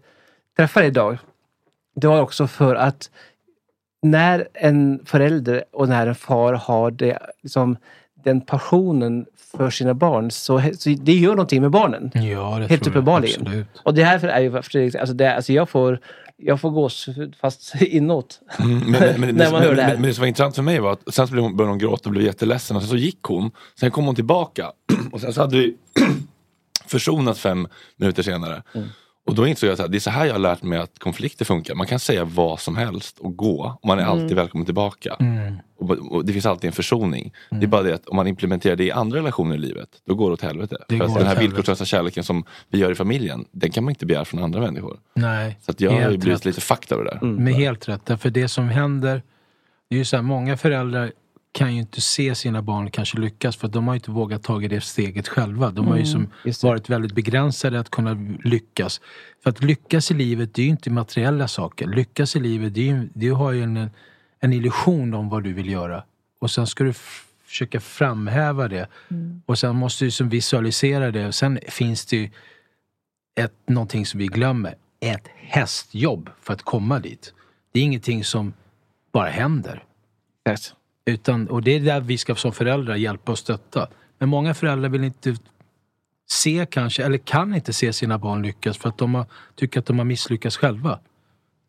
träffa dig idag. Det var också för att när en förälder och när en far har det, liksom, den passionen för sina barn så, så det gör någonting med barnen. ja, det Helt uppenbarligen. Och det här är ju alltså, det, alltså jag får, jag får gåshud fast inåt. Mm, men, men, men, när man hör men, det här. men, men det som var intressant för mig var att sen så hon, började hon gråta och blev jätteledsen och sen så gick hon. Sen kom hon tillbaka och sen så hade vi försonats fem minuter senare. Mm. Och då insåg jag att det är så här jag har lärt mig att konflikter funkar. Man kan säga vad som helst och gå och man är Mm. alltid välkommen tillbaka. Mm. Och, och det finns alltid en försoning. Det är bara det att om man implementerar det i andra relationer i livet, då går det åt helvete. Det För att den här villkorslösa kärleken som vi gör i familjen, den kan man inte begära från andra människor. Nej, Så att jag har blivit rätt. lite fucked av det där. Med helt rätt. Därför det som händer, det är ju så här, många föräldrar kan ju inte se sina barn kanske lyckas för de har inte vågat ta det steget själva. De har ju som varit väldigt begränsade att kunna lyckas. För att lyckas i livet, det är ju inte materiella saker. Lyckas i livet, det är ju, du har ju en, en illusion om vad du vill göra. Och sen ska du försöka framhäva det. Och sen måste du som visualisera det. Och sen finns det ju ett, någonting som vi glömmer. Ett hästjobb för att komma dit. Det är ingenting som bara händer. Utan, och det är där vi ska som föräldrar hjälpa och stötta. Men många föräldrar vill inte se kanske, eller kan inte se sina barn lyckas för att de har, tycker att de har misslyckats själva.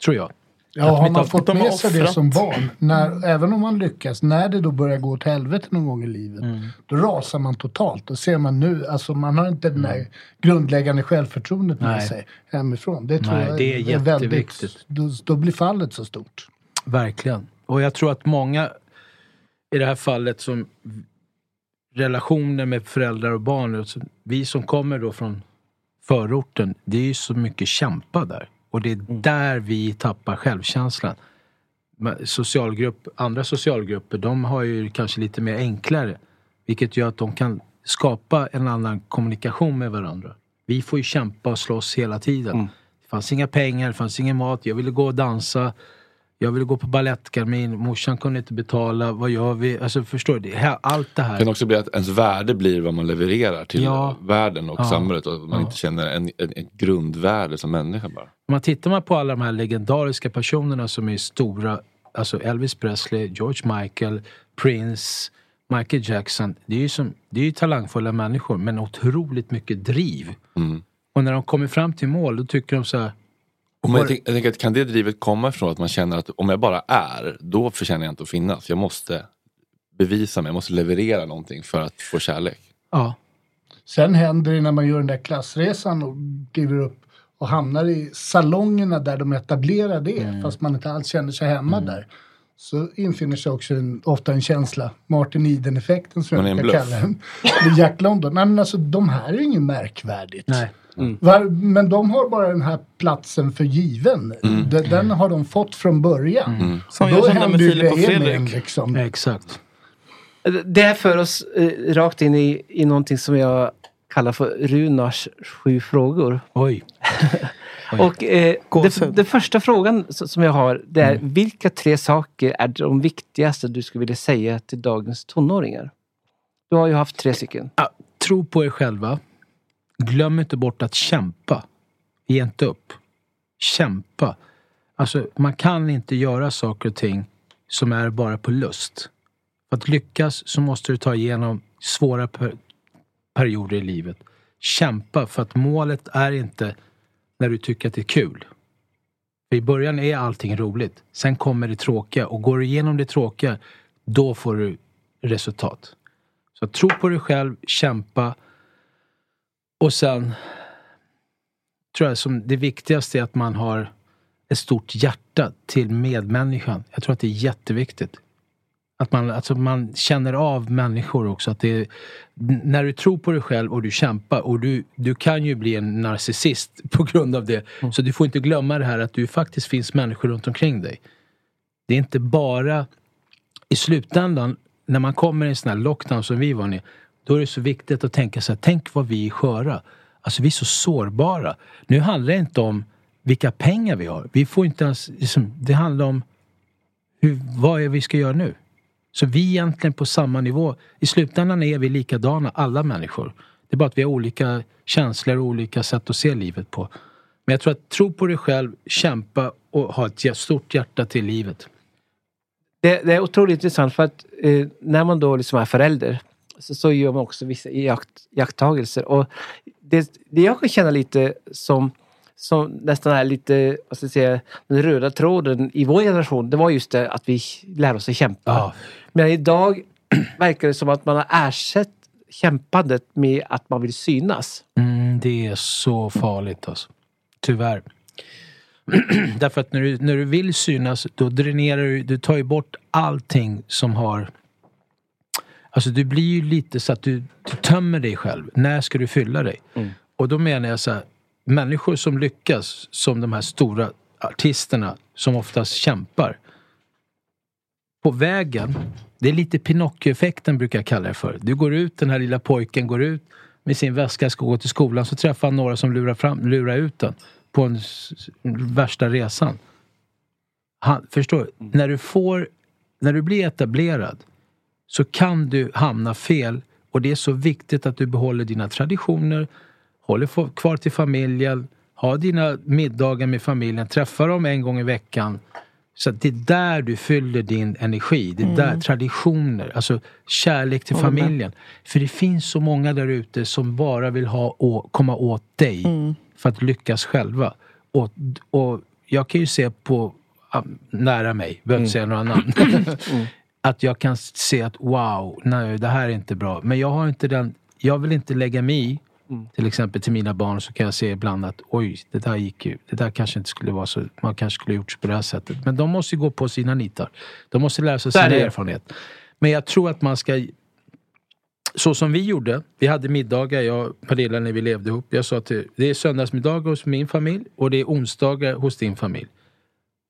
Tror jag. Ja, Att har man fått med sig det som barn, när, även om man lyckas, när det då börjar gå åt helvete någon gång i livet, Mm. då rasar man totalt. Då ser man nu, alltså man har inte det där grundläggande självförtroendet med Nej. sig hemifrån. Det tror Nej, jag det är väldigt, jätteviktigt. då, då blir fallet så stort. Verkligen. Och jag tror att många i det här fallet som relationer med föräldrar och barn, alltså vi som kommer då från förorten, det är ju så mycket kämpa där. Och det är där vi tappar självkänslan. Socialgrupp, andra socialgrupper, de har ju kanske lite mer enklare. Vilket gör att de kan skapa en annan kommunikation med varandra. Vi får ju kämpa och slåss hela tiden. Det fanns inga pengar, det fanns ingen mat, jag ville gå och dansa. Jag ville gå på balettgarmin, morsan kunde inte betala, vad gör vi? Alltså förstår du? Det här- Allt det Det här. kan också bli att ens värde blir vad man levererar till Ja. världen och Ja. samhället och man Ja. inte känner en, en, en grundvärde som människa bara. Om man tittar man på alla de här legendariska personerna som är stora, alltså Elvis Presley, George Michael, Prince, Michael Jackson. Det är ju, som, det är ju talangfulla människor men otroligt mycket driv. Mm. Och när de kommer fram till mål då tycker de så här, Men jag, tänk, jag tänker att kan det drivet komma ifrån att man känner att om jag bara är, då förtjänar jag inte att finnas. Jag måste bevisa mig, jag måste leverera någonting för att få kärlek. ja. Sen händer det när man gör den där klassresan och kliver upp och hamnar i salongerna där de etablerar det, Mm. fast man inte alls känner sig hemma där. Så infinner sig också en, ofta en känsla, Martin Eden-effekten som Man är jag brukar kalla den. Det är Jack London. Nej men alltså de här är inget märkvärdigt. Nej. Var, men de har bara den här platsen för given. Mm. Den, den har de fått från början. Som Då jag kände med ju Filip och Fredrik. en, liksom. Exakt. Det här för oss eh, rakt in i, i någonting som jag kallar för Runars sju frågor. Oj. Och eh, det, den första frågan som jag har det är vilka tre saker är de viktigaste du skulle vilja säga till dagens tonåringar? Du har ju haft tre stycken. Ja, tro på er själva. Glöm inte bort att kämpa. Ge inte upp. Kämpa. Alltså, man kan inte göra saker och ting som är bara på lust. För att lyckas så måste du ta igenom svåra per perioder i livet. Kämpa, för att målet är inte när du tycker att det är kul. För I början är allting roligt. Sen kommer det tråkiga och går du igenom det tråkiga, då får du resultat. Så tro på dig själv, kämpa och sen tror jag som det viktigaste är att man har ett stort hjärta till medmänniskan. Jag tror att det är jätteviktigt. Att man, alltså man känner av människor också. Att det är, när du tror på dig själv och du kämpar och du, du kan ju bli en narcissist på grund av det. Så du får inte glömma det här att du faktiskt finns människor runt omkring dig. Det är inte bara i slutändan när man kommer i en sån här lockdown som vi var i. Då är det så viktigt att tänka så här, tänk vad vi är sköra. Alltså vi är så sårbara. Nu handlar det inte om vilka pengar vi har. Vi får inte ens, liksom, det handlar om hur, vad är vi ska göra nu. Så vi är egentligen på samma nivå. I slutändan är vi likadana, alla människor. Det är bara att vi har olika känslor och olika sätt att se livet på. Men jag tror att tro på dig själv, kämpa och ha ett stort hjärta till livet. Det, det är otroligt intressant för att eh, när man då liksom är förälder så, så gör man också vissa jakt, jakttagelser. Och det, det jag kan känna lite som, som nästan är lite, vad ska jag säga, den röda tråden i vår generation, det var just det att vi lär oss att kämpa. Men idag verkar det som att man har ersatt kämpandet med att man vill synas. Mm, det är så farligt alltså. Tyvärr. Därför att när du, när du vill synas, då dränerar du, du tar ju bort allting som har... Alltså du blir ju lite så att du, du tömmer dig själv. När ska du fylla dig? Och då menar jag så här, människor som lyckas, som de här stora artisterna som oftast kämpar. På vägen, det är lite Pinocchio-effekten brukar jag kalla det för. Du går ut, den här lilla pojken går ut med sin väska, ska gå till skolan, så träffar han några som lurar, fram, lurar ut den på en värsta resan. Han, förstår du? När du får, när du blir etablerad så kan du hamna fel och det är så viktigt att du behåller dina traditioner, håller kvar till familjen, har dina middagar med familjen, träffar dem en gång i veckan. Så det är där du fyller din energi. Det är Mm. där traditioner, alltså kärlek till familjen. För det finns så många där ute som bara vill ha å, komma åt dig Mm. för att lyckas själva. Och, och jag kan ju se på nära mig, behöver inte säga några namn. att jag kan se att wow, nej det här är inte bra. Men jag har inte den, jag vill inte lägga mig i. Till exempel till mina barn så kan jag se ibland att oj, det där gick ju, det där kanske inte skulle vara så, man kanske skulle gjort på det här sättet. Men de måste ju gå på sina nitar. De måste lära sig sina det. erfarenhet. Men jag tror att man ska så som vi gjorde, vi hade middagar, jag och Pernilla när vi levde ihop. Jag sa att det är söndagsmiddagar hos min familj och det är onsdagar hos din familj.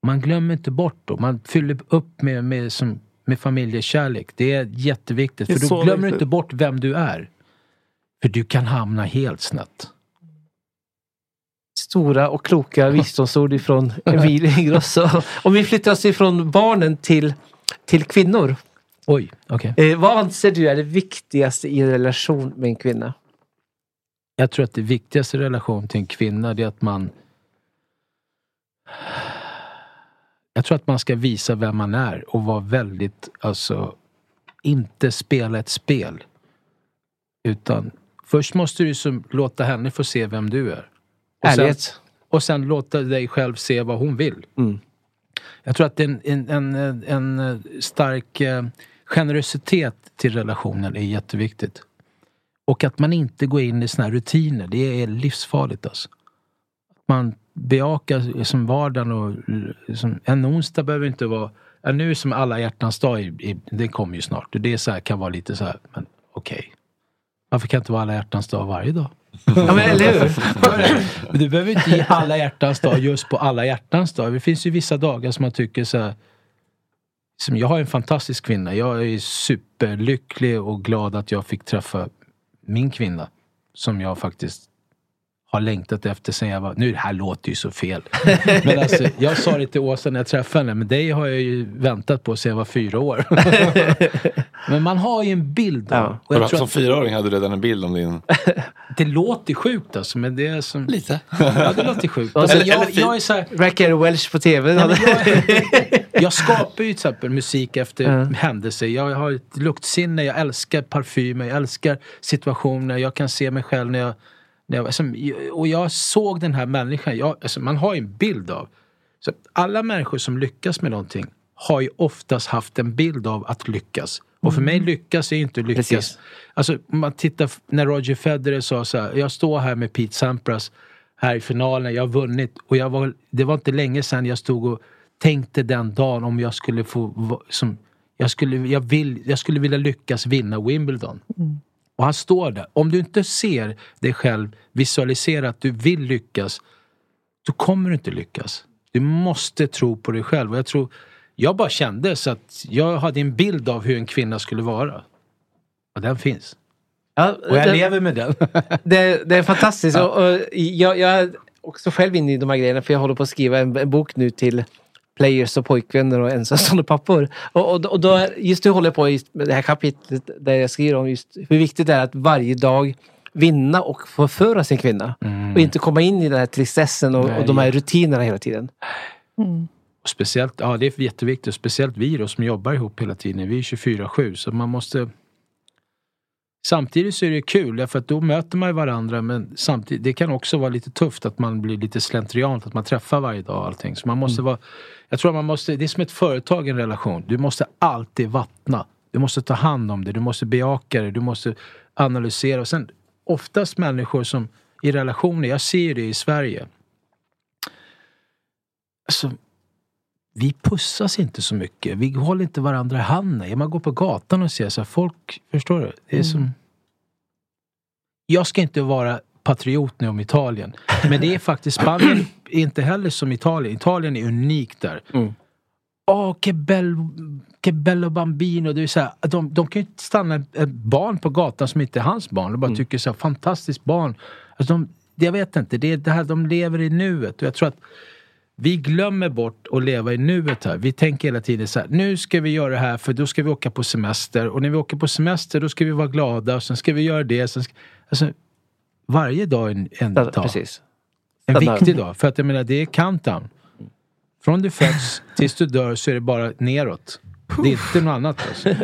Man glömmer inte bort då, man fyller upp med, med, som, med familjekärlek. Det är jätteviktigt, Det är för då glömmer du viktigt. inte bort vem du är. För du kan hamna helt snett. stora och kloka visdomsord ifrån Emilie Ingrosso. Om vi flyttar oss ifrån barnen till, till kvinnor. Oj, okej. Eh, vad anser du är det viktigaste i en relation med en kvinna? Jag tror att det viktigaste i relation till en kvinna är att man Jag tror att man ska visa vem man är och vara väldigt, alltså inte spela ett spel. Utan först måste du som, låta henne få se vem du är. Och sen, Ärlighet. och sen låta dig själv se vad hon vill. Mm. Jag tror att en, en, en, en, en stark eh, generositet till relationen är jätteviktigt. Och att man inte går in i såna här rutiner, det är livsfarligt alltså. Man bejakar som vardagen och liksom, en onsdag behöver inte vara, nu som alla hjärtans dag, det kommer ju snart. Det är så här, kan vara lite så här, men okej. Varför kan inte vara alla hjärtans dag varje dag? Ja, men eller hur? Men du behöver inte ge alla hjärtans dag just på alla hjärtans dag. Det finns ju vissa dagar som man tycker så här, som jag har en fantastisk kvinna. Jag är superlycklig och glad att jag fick träffa min kvinna. Som jag faktiskt har längtat efter sen jag var... Nu det här låter ju så fel. Men alltså, jag sa det till Åsa när jag träffade henne. Men dig har jag ju väntat på sen jag var fyra år. men man har ju en bild av. och jag tror Som att- fyraåring hade du redan en bild om din... det låter sjukt alltså, men det är som... Lite. Ja, det låter sjukt. Alltså, Eller- jag, eller jag är så här... Raquel Welch på tv. Nej, jag, jag skapar ju till exempel musik efter Ja. händelser. Jag har ett luktsinne, jag älskar parfymer, jag älskar situationer. Jag kan se mig själv när jag... Och jag såg den här människan. Jag, alltså, man har ju en bild av... Så alla människor som lyckas med någonting har ju oftast haft en bild av att lyckas. Och för mig lyckas är ju inte lyckas. Precis. Alltså man tittar när Roger Federer sa så här, jag står här med Pete Sampras här i finalen, jag har vunnit och jag var, det var inte länge sedan jag stod och tänkte den dagen om jag skulle få, som, jag skulle, jag vill, jag skulle vilja lyckas vinna Wimbledon. Och han står där. Om du inte ser dig själv visualisera att du vill lyckas, då kommer du inte lyckas. Du måste tro på dig själv. Och jag tror, jag bara kände så att jag hade en bild av hur en kvinna skulle vara. Och den finns. Ja, Och jag det- lever med den. Det, det är fantastiskt. Och, och jag, jag är också själv inne i de här grejerna för jag håller på att skriva en, en bok nu till players och pojkvänner och ensamstående pappor. Och, och, och då, just nu håller jag på med det här kapitlet där jag skriver om just hur viktigt det är att varje dag vinna och förföra sin kvinna. Och inte komma in i den här tristessen och, och de här rutinerna hela tiden. Och speciellt, ja det är jätteviktigt. Speciellt vi då som jobbar ihop hela tiden. Vi är 24-7 så man måste Samtidigt så är det kul därför att då möter man ju varandra men samtidigt, det kan också vara lite tufft att man blir lite slentrian att man träffar varje dag och allting. Så man måste vara, jag tror man måste, det är som ett företag i en relation. Du måste alltid vattna. Du måste ta hand om det, du måste bejaka det, du måste analysera. Och sen oftast människor som i relationer, jag ser det i Sverige. Alltså, vi pussas inte så mycket. Vi håller inte varandra i handen. Man går på gatan och ser så här, folk, förstår du? Det är som... Jag ska inte vara patriot nu om Italien. Men det är faktiskt, Spanien inte heller som Italien. Italien är unikt där. Åh, che bello, che bello bambino. Det är så här, de, de kan ju inte stanna ett barn på gatan som inte är hans barn. De bara tycker så här, fantastiskt barn. Alltså de, jag vet inte, det är det här de lever i nuet. Och jag tror att vi glömmer bort att leva i nuet här. Vi tänker hela tiden så här, nu ska vi göra det här för då ska vi åka på semester. Och när vi åker på semester då ska vi vara glada och sen ska vi göra det. Sen ska, alltså, varje dag är en, en dag. precis. En viktig dag. För att jag menar, det är countdown. Från du föds tills du dör så är det bara neråt. Det är inte något annat alltså.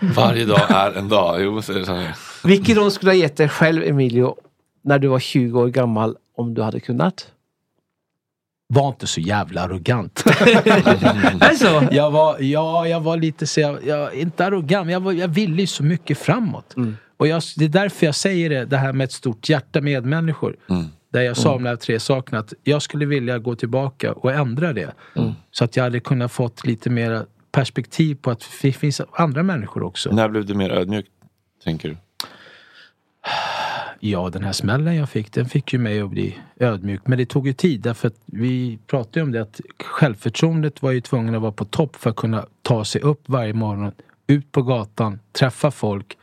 Varje dag är en dag. Jo, så är det så här. Vilken råd skulle du ha gett dig själv Emilio när du var 20 år gammal om du hade kunnat? Var inte så jävla arrogant. är det så? Jag var, ja, jag var lite så, jag, jag, inte arrogant, men jag, var, jag ville ju så mycket framåt. Och jag, det är därför jag säger det, det här med ett stort hjärta med människor. Där jag sa om de här tre sakerna, att jag skulle vilja gå tillbaka och ändra det. Så att jag hade kunnat fått lite mer perspektiv på att det finns andra människor också. När blev du mer ödmjuk, tänker du? Ja, den här smällen jag fick, den fick ju mig att bli ödmjuk. Men det tog ju tid därför att vi pratade ju om det att självförtroendet var ju tvungen att vara på topp för att kunna ta sig upp varje morgon, ut på gatan, träffa folk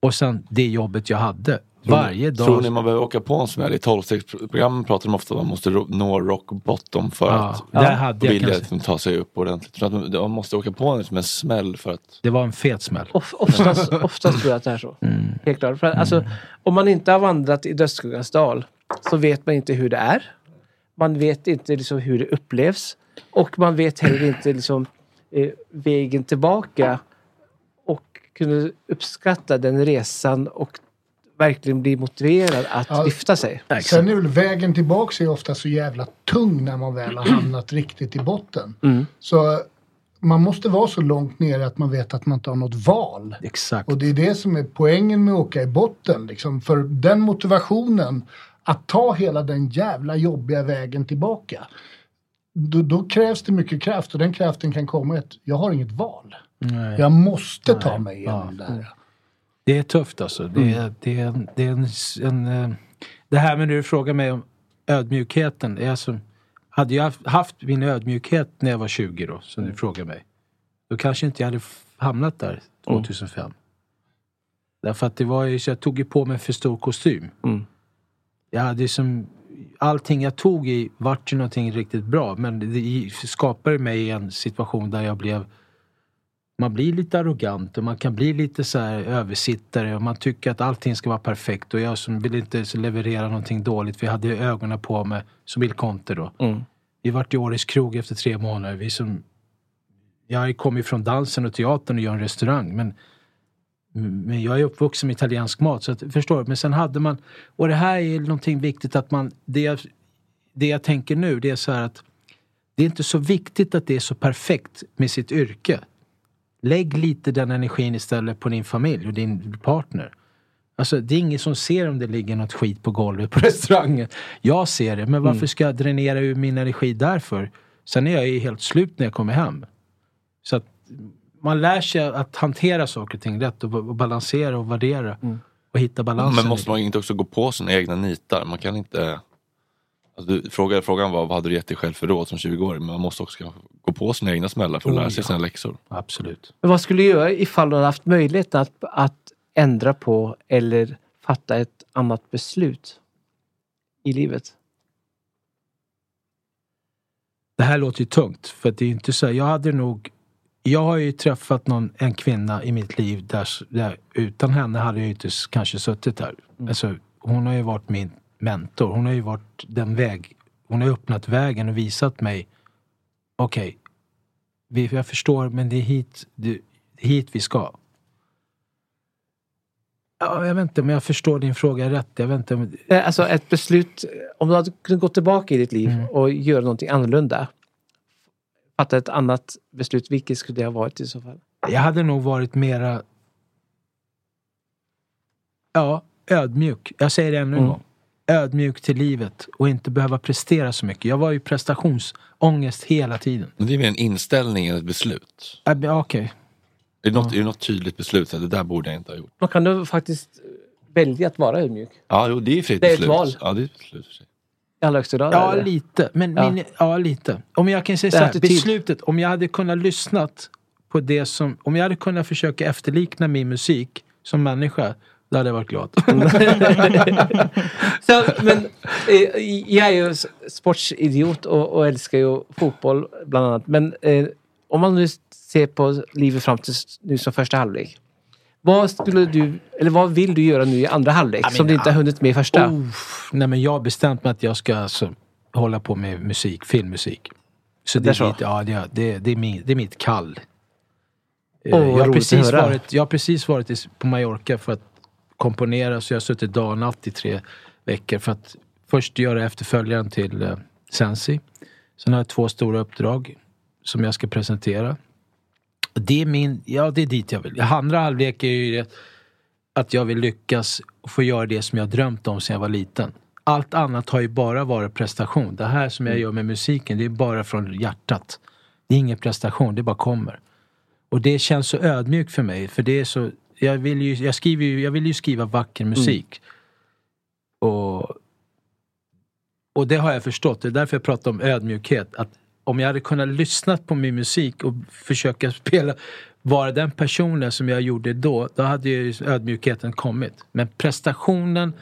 och sen det jobbet jag hade. Varje dag. Tror ni man behöver åka på en smäll? I tolvstegsprogrammen pratar de ofta om att man måste nå rock bottom för Ja, att där hade jag vilja kanske- liksom ta sig upp ordentligt. Tror att man- måste åka på en, som en smäll för att... Det var en fet smäll. Of, oftast, oftast tror jag att det är så. Mm. Helt klart. För, att, alltså, om man inte har vandrat i dödsskuggans dal så vet man inte hur det är. Man vet inte liksom, hur det upplevs. Och man vet heller inte liksom, eh, vägen tillbaka. Och kunna uppskatta den resan och verkligen bli motiverad att Ja. lyfta sig. Sen är väl vägen tillbaka är ofta så jävla tung när man väl har hamnat riktigt i botten. Mm. Så man måste vara så långt ner att man vet att man inte har något val. Exakt. Och det är det som är poängen med att åka i botten. Liksom. För den motivationen att ta hela den jävla jobbiga vägen tillbaka. Då, då krävs det mycket kraft och den kraften kan komma i att jag har inget val. Nej. Jag måste ta Nej. mig igenom det här. Det är tufft alltså. Det är, det är, det är en, en... eh, Det här med när du frågar mig om ödmjukheten. Är alltså, hade jag haft min ödmjukhet när jag var 20 då, som du frågar mig. Då kanske inte jag hade hamnat där 2005. Därför att det var ju så jag tog ju på mig för stor kostym. Jag hade som, allting jag tog i vart ju någonting riktigt bra. Men det skapade mig en situation där jag blev man blir lite arrogant och man kan bli lite så här översittare och man tycker att allting ska vara perfekt och jag som vill inte leverera någonting dåligt. Vi hade ögonen på mig som Bill Conte då. Vi vart i Årets krog efter tre månader. Vi som, jag kom ju från dansen och teatern och gör en restaurang men, men jag är uppvuxen med italiensk mat så att, förstår du? Men sen hade man, och det här är någonting viktigt att man, det jag, det jag tänker nu det är så här att det är inte så viktigt att det är så perfekt med sitt yrke. Lägg lite den energin istället på din familj och din partner. Alltså det är ingen som ser om det ligger något skit på golvet på restaurangen. Jag ser det, men varför Mm. ska jag dränera ur min energi därför? Sen är jag ju helt slut när jag kommer hem. Så att man lär sig att hantera saker och ting rätt och, och balansera och värdera. Och hitta balansen. Men måste man inte också gå på sina egna nitar? Man kan inte... Alltså, du, fråga, frågan var vad hade du gett dig själv för råd som 20-åring? Men man måste också gå på sina egna smällar för att Oh, lära sig ja. sina läxor. Absolut. Men vad skulle du göra ifall du hade haft möjlighet att, att ändra på eller fatta ett annat beslut i livet? Det här låter ju tungt. För det är inte så jag hade nog jag har ju träffat någon, en kvinna i mitt liv där, där utan henne hade jag ju inte kanske suttit här. Alltså, hon har ju varit min mentor. Hon har ju varit den väg, hon har öppnat vägen och visat mig okej, vi jag förstår men det är hit, det, är hit vi ska. Ja, jag vet inte om jag förstår din fråga rätt. Jag vet inte om, Alltså ett beslut, om du hade kunnat gå tillbaka i ditt liv Mm. och göra någonting annorlunda. Fatta ett annat beslut, vilket skulle det ha varit i så fall? Jag hade nog varit mera Ja, ödmjuk. Jag säger det ännu en Mm. gång. Ödmjuk till livet och inte behöva prestera så mycket. Jag var ju prestationsångest hela tiden. Men det är väl en inställning än ett beslut? Äh, Okej. Är det något, är det något tydligt beslut? Att det där borde jag inte ha gjort. Man kan du faktiskt välja att vara ödmjuk. Ja, jo, det är fritt Det är ett val. Ja, det är ett beslut för sig. I allra högsta grad. Ja, det. lite. Men Ja. Min, ja, lite. Om jag kan säga Det så är här, beslutet. Om jag hade kunnat lyssnat på det som... Om jag hade kunnat försöka efterlikna min musik som människa, då hade jag varit glad. Så, men, eh, jag är ju sportsidiot och, och älskar ju fotboll bland annat. Men eh, om man nu ser på livet fram till nu som första halvlek. Vad skulle du, eller vad vill du göra nu i andra halvlek Ja, som du inte har hunnit med i första? Oh, nej men jag har bestämt mig att jag ska alltså hålla på med musik, filmmusik. Så det, Det är så? Mitt, ja, det, det, det, är min, det är mitt kall. Vad jag, har precis varit, jag har precis varit på Mallorca för att komponera så jag har suttit dag och natt i tre veckor för att först göra efterföljaren till eh, Sensi. Sen har jag två stora uppdrag som jag ska presentera. Det är min, ja det är dit jag vill. Andra halvlek är ju det att jag vill lyckas och få göra det som jag drömt om sedan jag var liten. Allt annat har ju bara varit prestation. Det här som jag gör med musiken, det är bara från hjärtat. Det är ingen prestation, det bara kommer. Och det känns så ödmjukt för mig, för det är så... Jag vill ju, jag skriver ju, jag vill ju skriva vacker musik. Och, och det har jag förstått. Det är därför jag pratar om ödmjukhet. Att om jag hade kunnat lyssna på min musik och försöka spela, vara den personen som jag gjorde då, då hade ju ödmjukheten kommit. Men prestationen,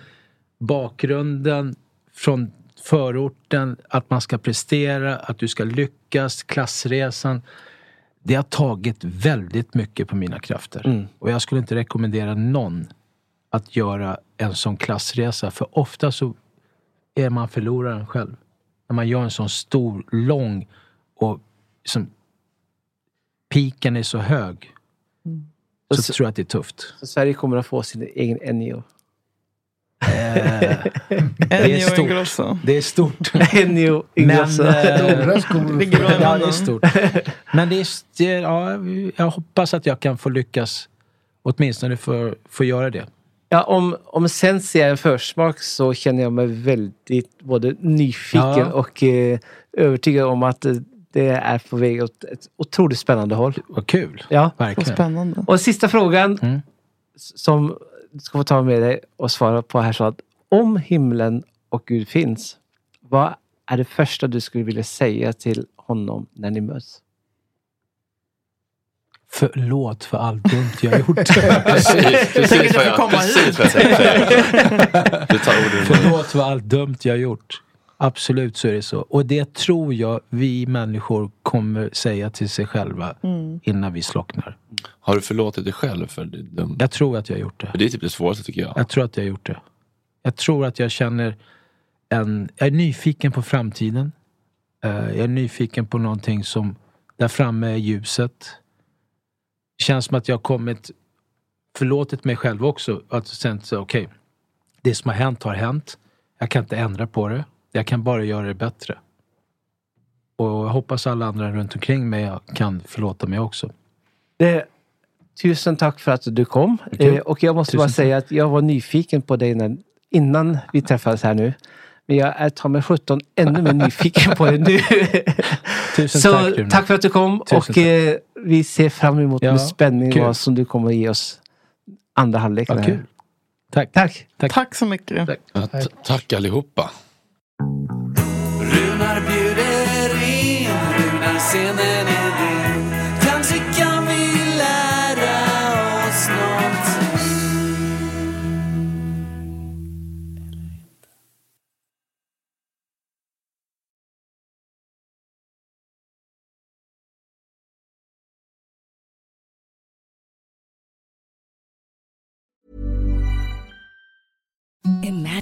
bakgrunden från förorten, att man ska prestera, att du ska lyckas, klassresan. Det har tagit väldigt mycket på mina krafter. Mm. Och jag skulle inte rekommendera någon att göra en sån klassresa. För ofta så är man förloraren själv. När man gör en sån stor, lång och som piken är så hög. Så, så- tror jag att det är tufft. Så Sverige kommer att få sin egen Ennio. Det är stort. Ingrosso. Det är stort. Ennio Ingrosso. Men, eh, ja, det är stort. Men det är, ja, jag hoppas att jag kan få lyckas åtminstone få, få göra det. Ja, om, om Sensi är en försmak så känner jag mig väldigt både nyfiken Ja. och eh, övertygad om att eh, det är på väg åt ett otroligt spännande håll. Vad kul. Ja. Verkligen. spännande. Och sista frågan Mm. som du ska få ta med dig och svara på här så att om himlen och Gud finns, vad är det första du skulle vilja säga till honom när ni möts? Förlåt för allt dumt jag har gjort. Precis, precis vad jag, komma precis vad jag tänkte säga. Du tar orden. Förlåt för allt dumt jag har gjort. Absolut så är det så. Och det tror jag vi människor kommer säga till sig själva innan vi slocknar. Har du förlåtit dig själv för dumma? Jag tror att jag har gjort det. För det är typ det svåraste tycker jag. Jag tror att jag har gjort det. Jag tror att jag känner en... Jag är nyfiken på framtiden. Eh, jag är nyfiken på någonting som... Där framme är ljuset. Det känns som att jag har kommit... Förlåtit mig själv också. Att sen säga okej. det som har hänt har hänt. Jag kan inte ändra på det. Jag kan bara göra det bättre. Och jag hoppas alla andra runt omkring mig kan förlåta mig också. Det, tusen tack för att du kom. Okej. Eh, och jag måste Tusen bara säga att jag var nyfiken på dig när, innan vi träffades här nu. Men jag är ta mig 17 ännu mer nyfiken på dig nu. Tusen Så tack, Rune. tack för att du kom Tusen och eh, vi ser fram emot Ja, med spänning kul. vad som du kommer att ge oss andra halvlek. Här. kul. Tack. Tack. Tack. Tack så mycket. Tack. Ja, tack allihopa. Runar bjuder in, Runar scenen är din. Kanske kan vi lära oss någonting. Imagine